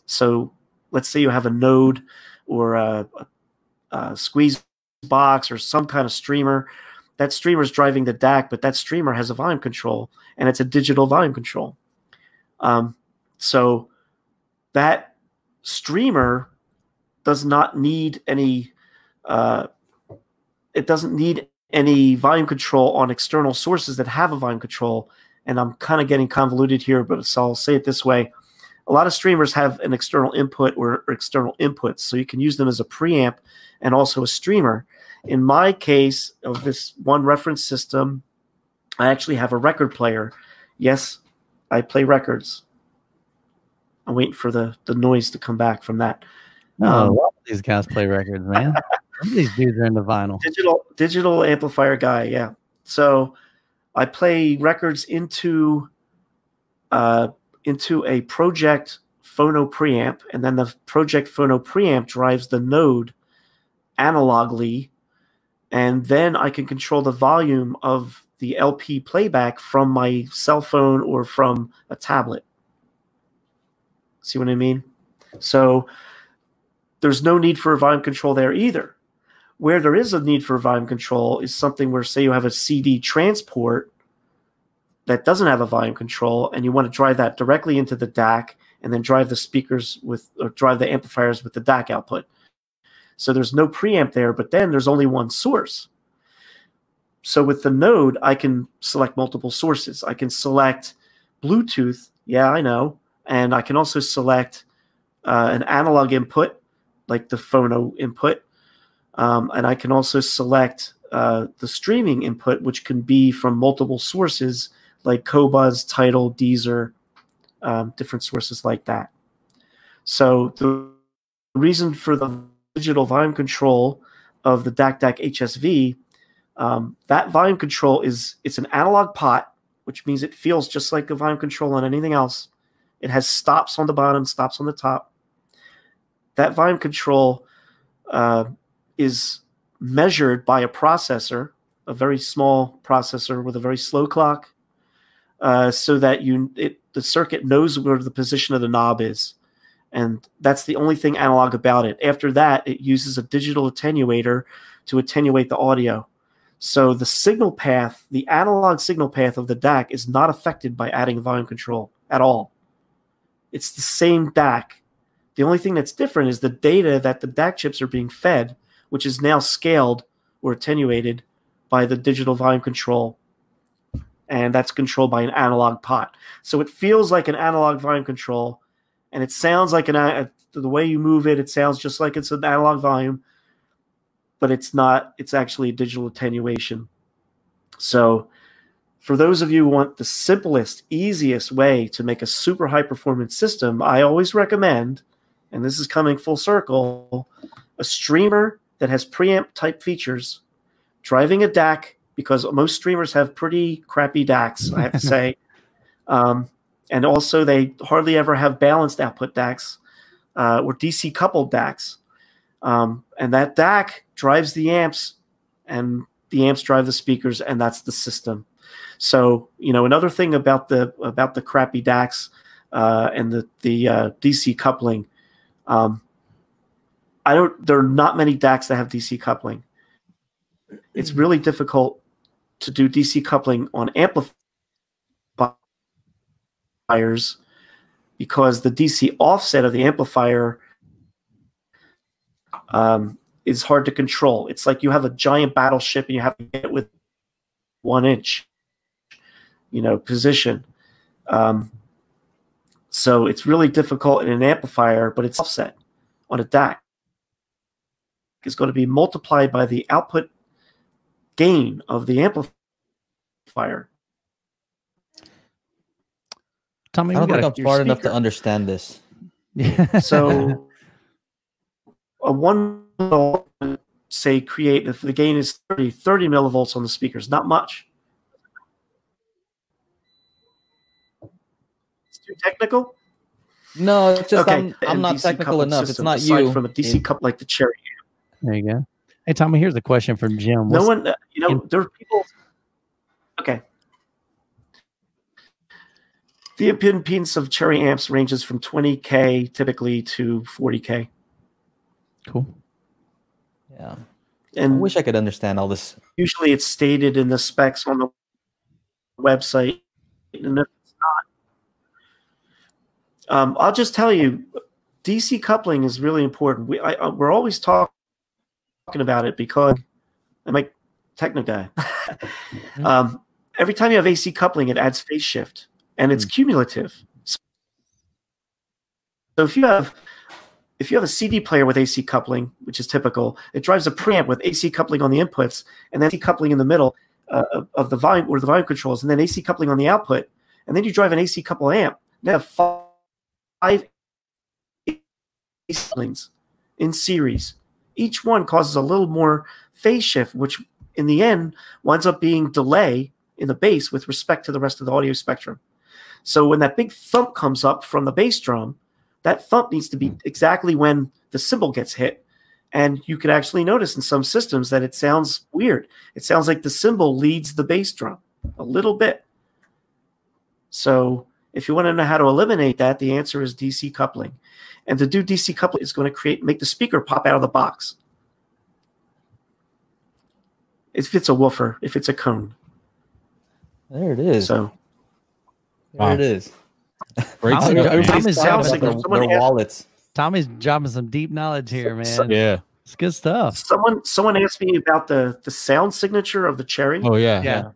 So let's say you have a node or a, a, a squeeze box or some kind of streamer. That streamer is driving the DAC, but that streamer has a volume control and it's a digital volume control. Um, so that streamer does not need any uh, it doesn't need any volume control on external sources that have a volume control. And i'm kind of getting convoluted here but so i'll say it this way. A lot of streamers have an external input or, or external inputs so you can use them as a preamp and also a streamer. In my case of this one reference system i actually have a record player. Yes i play records i'm waiting for the the noise to come back from that um, oh, these guys play records, man. these dudes are into vinyl. Digital digital amplifier guy, yeah. So I play records into uh, into a Pro-Ject phono preamp, and then the Pro-Ject phono preamp drives the node analogly, and then I can control the volume of the LP playback from my cell phone or from a tablet. See what I mean? So there's no need for a volume control there either. Where there is a need for a volume control is something where, say, you have a CD transport that doesn't have a volume control, and you want to drive that directly into the DAC, and then drive the speakers with, or drive the amplifiers with the DAC output. So there's no preamp there, but then there's only one source. So with the node, I can select multiple sources. I can select Bluetooth, yeah, I know, and I can also select uh, an analog input like the phono input. Um, and I can also select uh, the streaming input, which can be from multiple sources like Qobuz, Tidal, Deezer, um, different sources like that. So the reason for the digital volume control of the DAC DAC HSV, um, that volume control is it's an analog pot, which means it feels just like a volume control on anything else. It has stops on the bottom, stops on the top that volume control uh, is measured by a processor, a very small processor with a very slow clock, uh, so that you it, the circuit knows where the position of the knob is, and that's the only thing analog about it. After that, it uses a digital attenuator to attenuate the audio. So the signal path, the analog signal path of the DAC is not affected by adding volume control at all. It's the same DAC the only thing that's different is the data that the DAC chips are being fed, which is now scaled or attenuated by the digital volume control. And that's controlled by an analog pot. So it feels like an analog volume control, and it sounds like an the way you move it, it sounds just like it's an analog volume, but it's not. It's actually a digital attenuation. So, for those of you who want the simplest, easiest way to make a super high performance system, I always recommend and this is coming full circle, a streamer that has preamp type features, driving a DAC because most streamers have pretty crappy DACs, I have to say. Um, and also, they hardly ever have balanced output DACs uh, or DC coupled DACs. Um, and that DAC drives the amps, and the amps drive the speakers, and that's the system. So, you know, another thing about the about the crappy DACs uh, and the the uh, DC coupling um, I don't. There are not many DACs that have DC coupling. It's hmm. really difficult to do DC coupling on amplifiers because the DC offset of the amplifier um, is hard to control. It's like you have a giant battleship and you have to get it with one inch, you know, position. Um, so it's really difficult in an amplifier, but it's offset on a DAC. It's going to be multiplied by the output gain of the amplifier. Tommy, I don't think I'm smart enough to understand this. Yeah. so a one say create if the gain is 30, 30 millivolts on the speakers, not much. It's too technical? No, it's just okay. I'm, I'm not DC technical enough. It's not you. From a DC yeah. cup like the cherry. There you go. Hey Tommy, here's a question from Jim. What's no one, uh, you know, in- there are people. Okay. The impedance of cherry amps ranges from 20k typically to 40k. Cool. Yeah. And I wish I could understand all this. Usually it's stated in the specs on the website. And if it's not, um, I'll just tell you, DC coupling is really important. We, I, we're always talk, talking about it because I'm a techno guy. Mm-hmm. um, every time you have AC coupling, it adds phase shift and it's mm-hmm. cumulative. So if you have if you have a CD player with AC coupling, which is typical, it drives a preamp with AC coupling on the inputs and then AC coupling in the middle uh, of the volume or the volume controls, and then AC coupling on the output, and then you drive an AC couple amp. Now have five AC couplings in series. Each one causes a little more phase shift, which in the end winds up being delay in the bass with respect to the rest of the audio spectrum. So when that big thump comes up from the bass drum, that thump needs to be hmm. exactly when the cymbal gets hit. And you can actually notice in some systems that it sounds weird. It sounds like the cymbal leads the bass drum a little bit. So if you want to know how to eliminate that, the answer is DC coupling. And to do DC coupling is going to create make the speaker pop out of the box. If it's a woofer, if it's a cone. There it is. So there wow. it is. Great Tommy, Tommy's dropping their, their wallets. Tommy's dropping some deep knowledge here, man. yeah. It's good stuff. Someone someone asked me about the the sound signature of the cherry. Oh yeah. Yeah.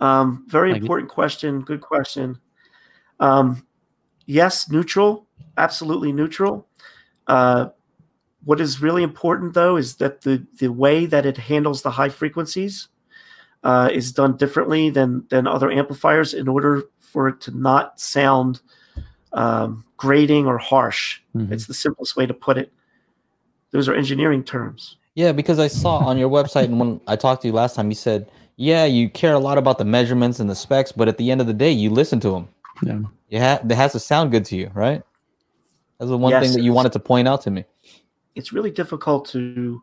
Um, very like important it. question. Good question. Um, yes, neutral. Absolutely neutral. Uh, what is really important though is that the the way that it handles the high frequencies uh, is done differently than than other amplifiers in order for it to not sound um, grating or harsh. Mm-hmm. It's the simplest way to put it. Those are engineering terms. Yeah, because I saw on your website and when I talked to you last time, you said, yeah, you care a lot about the measurements and the specs, but at the end of the day, you listen to them. Yeah, you ha- it has to sound good to you, right? That's the one yes, thing that you wanted to point out to me. It's really difficult to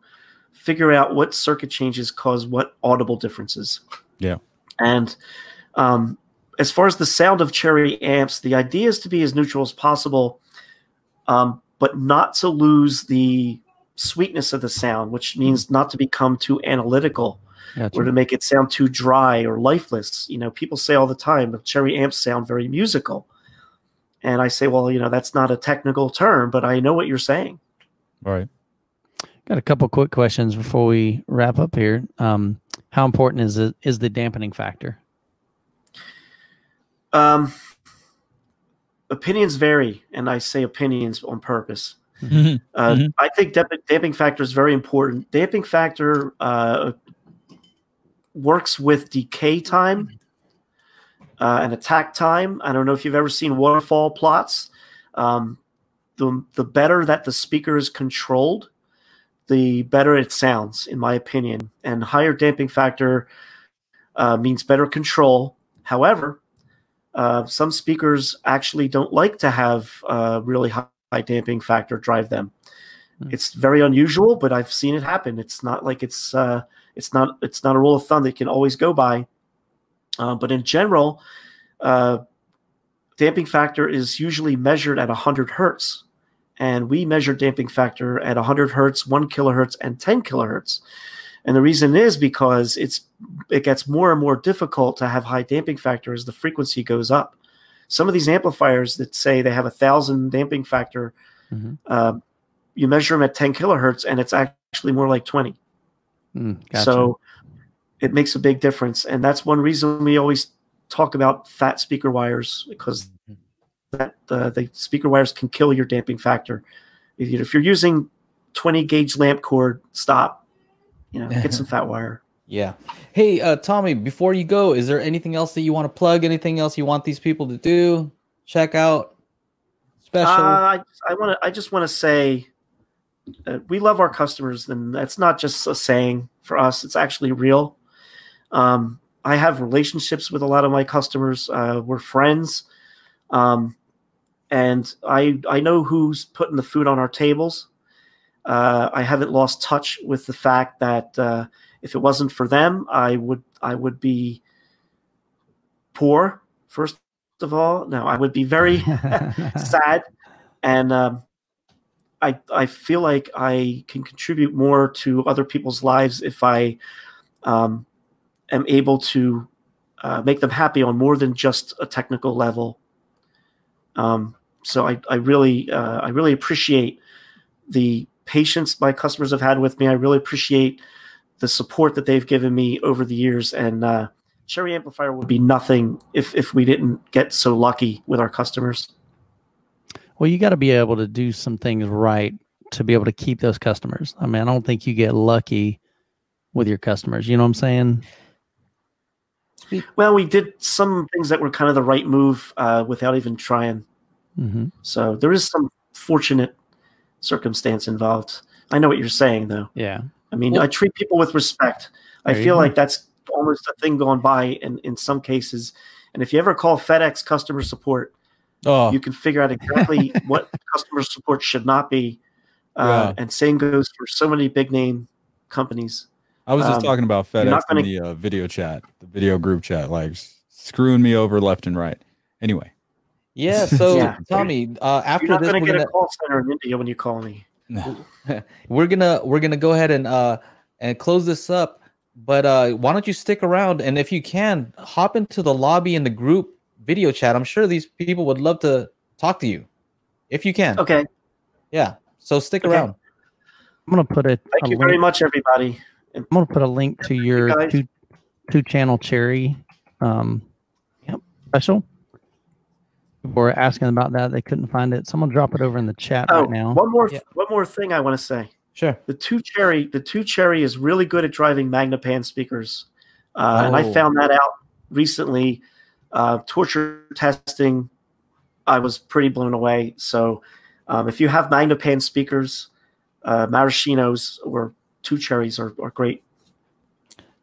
figure out what circuit changes cause what audible differences. Yeah, and um, as far as the sound of cherry amps, the idea is to be as neutral as possible, um, but not to lose the sweetness of the sound, which means not to become too analytical gotcha. or to make it sound too dry or lifeless. You know, people say all the time the cherry amps sound very musical. And I say, well, you know, that's not a technical term, but I know what you're saying. All right. Got a couple quick questions before we wrap up here. Um, how important is it is the dampening factor? Um, opinions vary, and I say opinions on purpose. Mm-hmm. Uh, mm-hmm. I think damp- damping factor is very important. Damping factor uh, works with decay time uh, and attack time. I don't know if you've ever seen waterfall plots. Um, the the better that the speaker is controlled, the better it sounds, in my opinion. And higher damping factor uh, means better control. However, uh, some speakers actually don't like to have uh, really high, high, damping factor drive them. Mm. It's very unusual, but I've seen it happen. It's not like it's uh, it's not it's not a rule of thumb that can always go by. Uh, but in general, uh, damping factor is usually measured at 100 hertz, and we measure damping factor at 100 hertz, one kilohertz, and 10 kilohertz. And the reason is because it's it gets more and more difficult to have high damping factor as the frequency goes up. Some of these amplifiers that say they have a thousand damping factor, mm-hmm. uh, you measure them at 10 kilohertz, and it's actually more like 20. Mm, gotcha. So it makes a big difference, and that's one reason we always talk about fat speaker wires because mm-hmm. that uh, the speaker wires can kill your damping factor. If, you, if you're using 20 gauge lamp cord, stop you know, get some fat wire. Yeah. Hey, uh, Tommy, before you go, is there anything else that you want to plug? Anything else you want these people to do? Check out special. Uh, I, I want to. I just want to say, uh, we love our customers, and that's not just a saying for us. It's actually real. Um, I have relationships with a lot of my customers. Uh, we're friends. Um, and I I know who's putting the food on our tables. Uh, I haven't lost touch with the fact that uh, if it wasn't for them, I would I would be poor. First of all, no, I would be very sad, and um, I I feel like I can contribute more to other people's lives if I um, am able to uh, make them happy on more than just a technical level. Um, so I, I really uh, I really appreciate the patience my customers have had with me. I really appreciate the support that they've given me over the years. And uh, Cherry Amplifier would be nothing if if we didn't get so lucky with our customers. Well, you got to be able to do some things right to be able to keep those customers. I mean, I don't think you get lucky with your customers. You know what I'm saying? Well, we did some things that were kind of the right move uh, without even trying. Mm-hmm. So there is some fortunate circumstance involved. I know what you're saying, though. Yeah. I mean, well, I treat people with respect. I feel like that's almost a thing going by in, in some cases. And if you ever call FedEx customer support, oh. you can figure out exactly what customer support should not be. Uh, yeah. And same goes for so many big name companies. I was just um, talking about FedEx gonna... in the uh, video chat, the video group chat, like screwing me over left and right. Anyway. Yeah. So yeah. Tommy, uh, after You're not this, gonna get gonna... a call center in India when you call me. we're gonna we're gonna go ahead and uh and close this up. But uh, why don't you stick around and if you can hop into the lobby in the group video chat? I'm sure these people would love to talk to you if you can. Okay. Yeah. So stick okay. around. I'm gonna put it. Thank you link. very much, everybody. I'm gonna put a link to your two two channel cherry um yep, special. People were asking about that. They couldn't find it. Someone drop it over in the chat oh, right now. One more yeah. one more thing I want to say. Sure. The two cherry the two cherry is really good at driving Magnepan speakers. Uh, oh. and I oh. found that out recently. Uh, torture testing, I was pretty blown away. So um, if you have Magnepan speakers, uh, Maraschinos or two cherries are, are great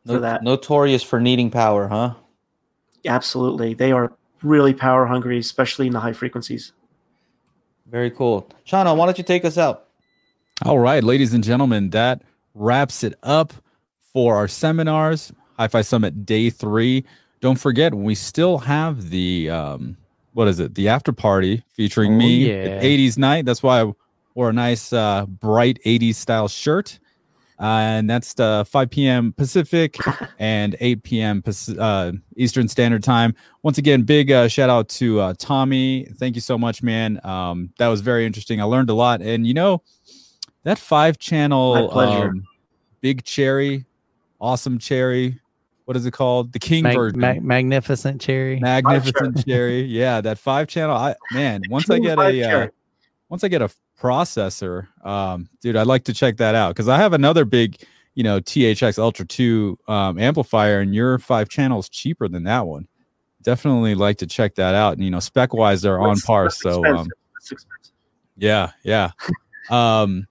for no, that. Notorious for needing power, huh? Absolutely. They are really power hungry, especially in the high frequencies. Very cool. Shauna, why don't you take us out? All right, ladies and gentlemen, that wraps it up for our seminars, Hi Fi Summit Day Three. Don't forget, we still have the um, what is it? The after party featuring oh, me, yeah. 80s night. That's why I wore a nice uh, bright 80s style shirt uh, and that's the 5 p.m. Pacific and 8 p.m. Uh, Eastern Standard Time. Once again, big uh, shout out to uh, Tommy. Thank you so much, man. Um, that was very interesting. I learned a lot, and you know that five channel um, big cherry, awesome cherry. What is it called? The King Mag- version. Mag- magnificent cherry. Magnificent cherry. Yeah, that five channel. I man, once I get a uh, once I get a processor, um, dude, I'd like to check that out because I have another big, you know, THX Ultra 2 um, amplifier, and your five channels cheaper than that one. Definitely like to check that out. And, you know, spec wise, they're on par. So, um, yeah, yeah. um,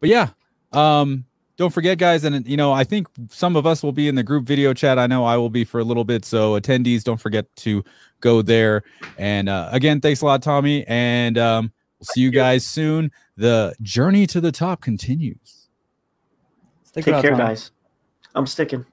but yeah, um, don't forget, guys. And, you know, I think some of us will be in the group video chat. I know I will be for a little bit. So, attendees, don't forget to go there. And uh, again, thanks a lot, Tommy. And, um, see you guys soon. The journey to the top continues. Stick Take care, Tom. guys. I'm sticking.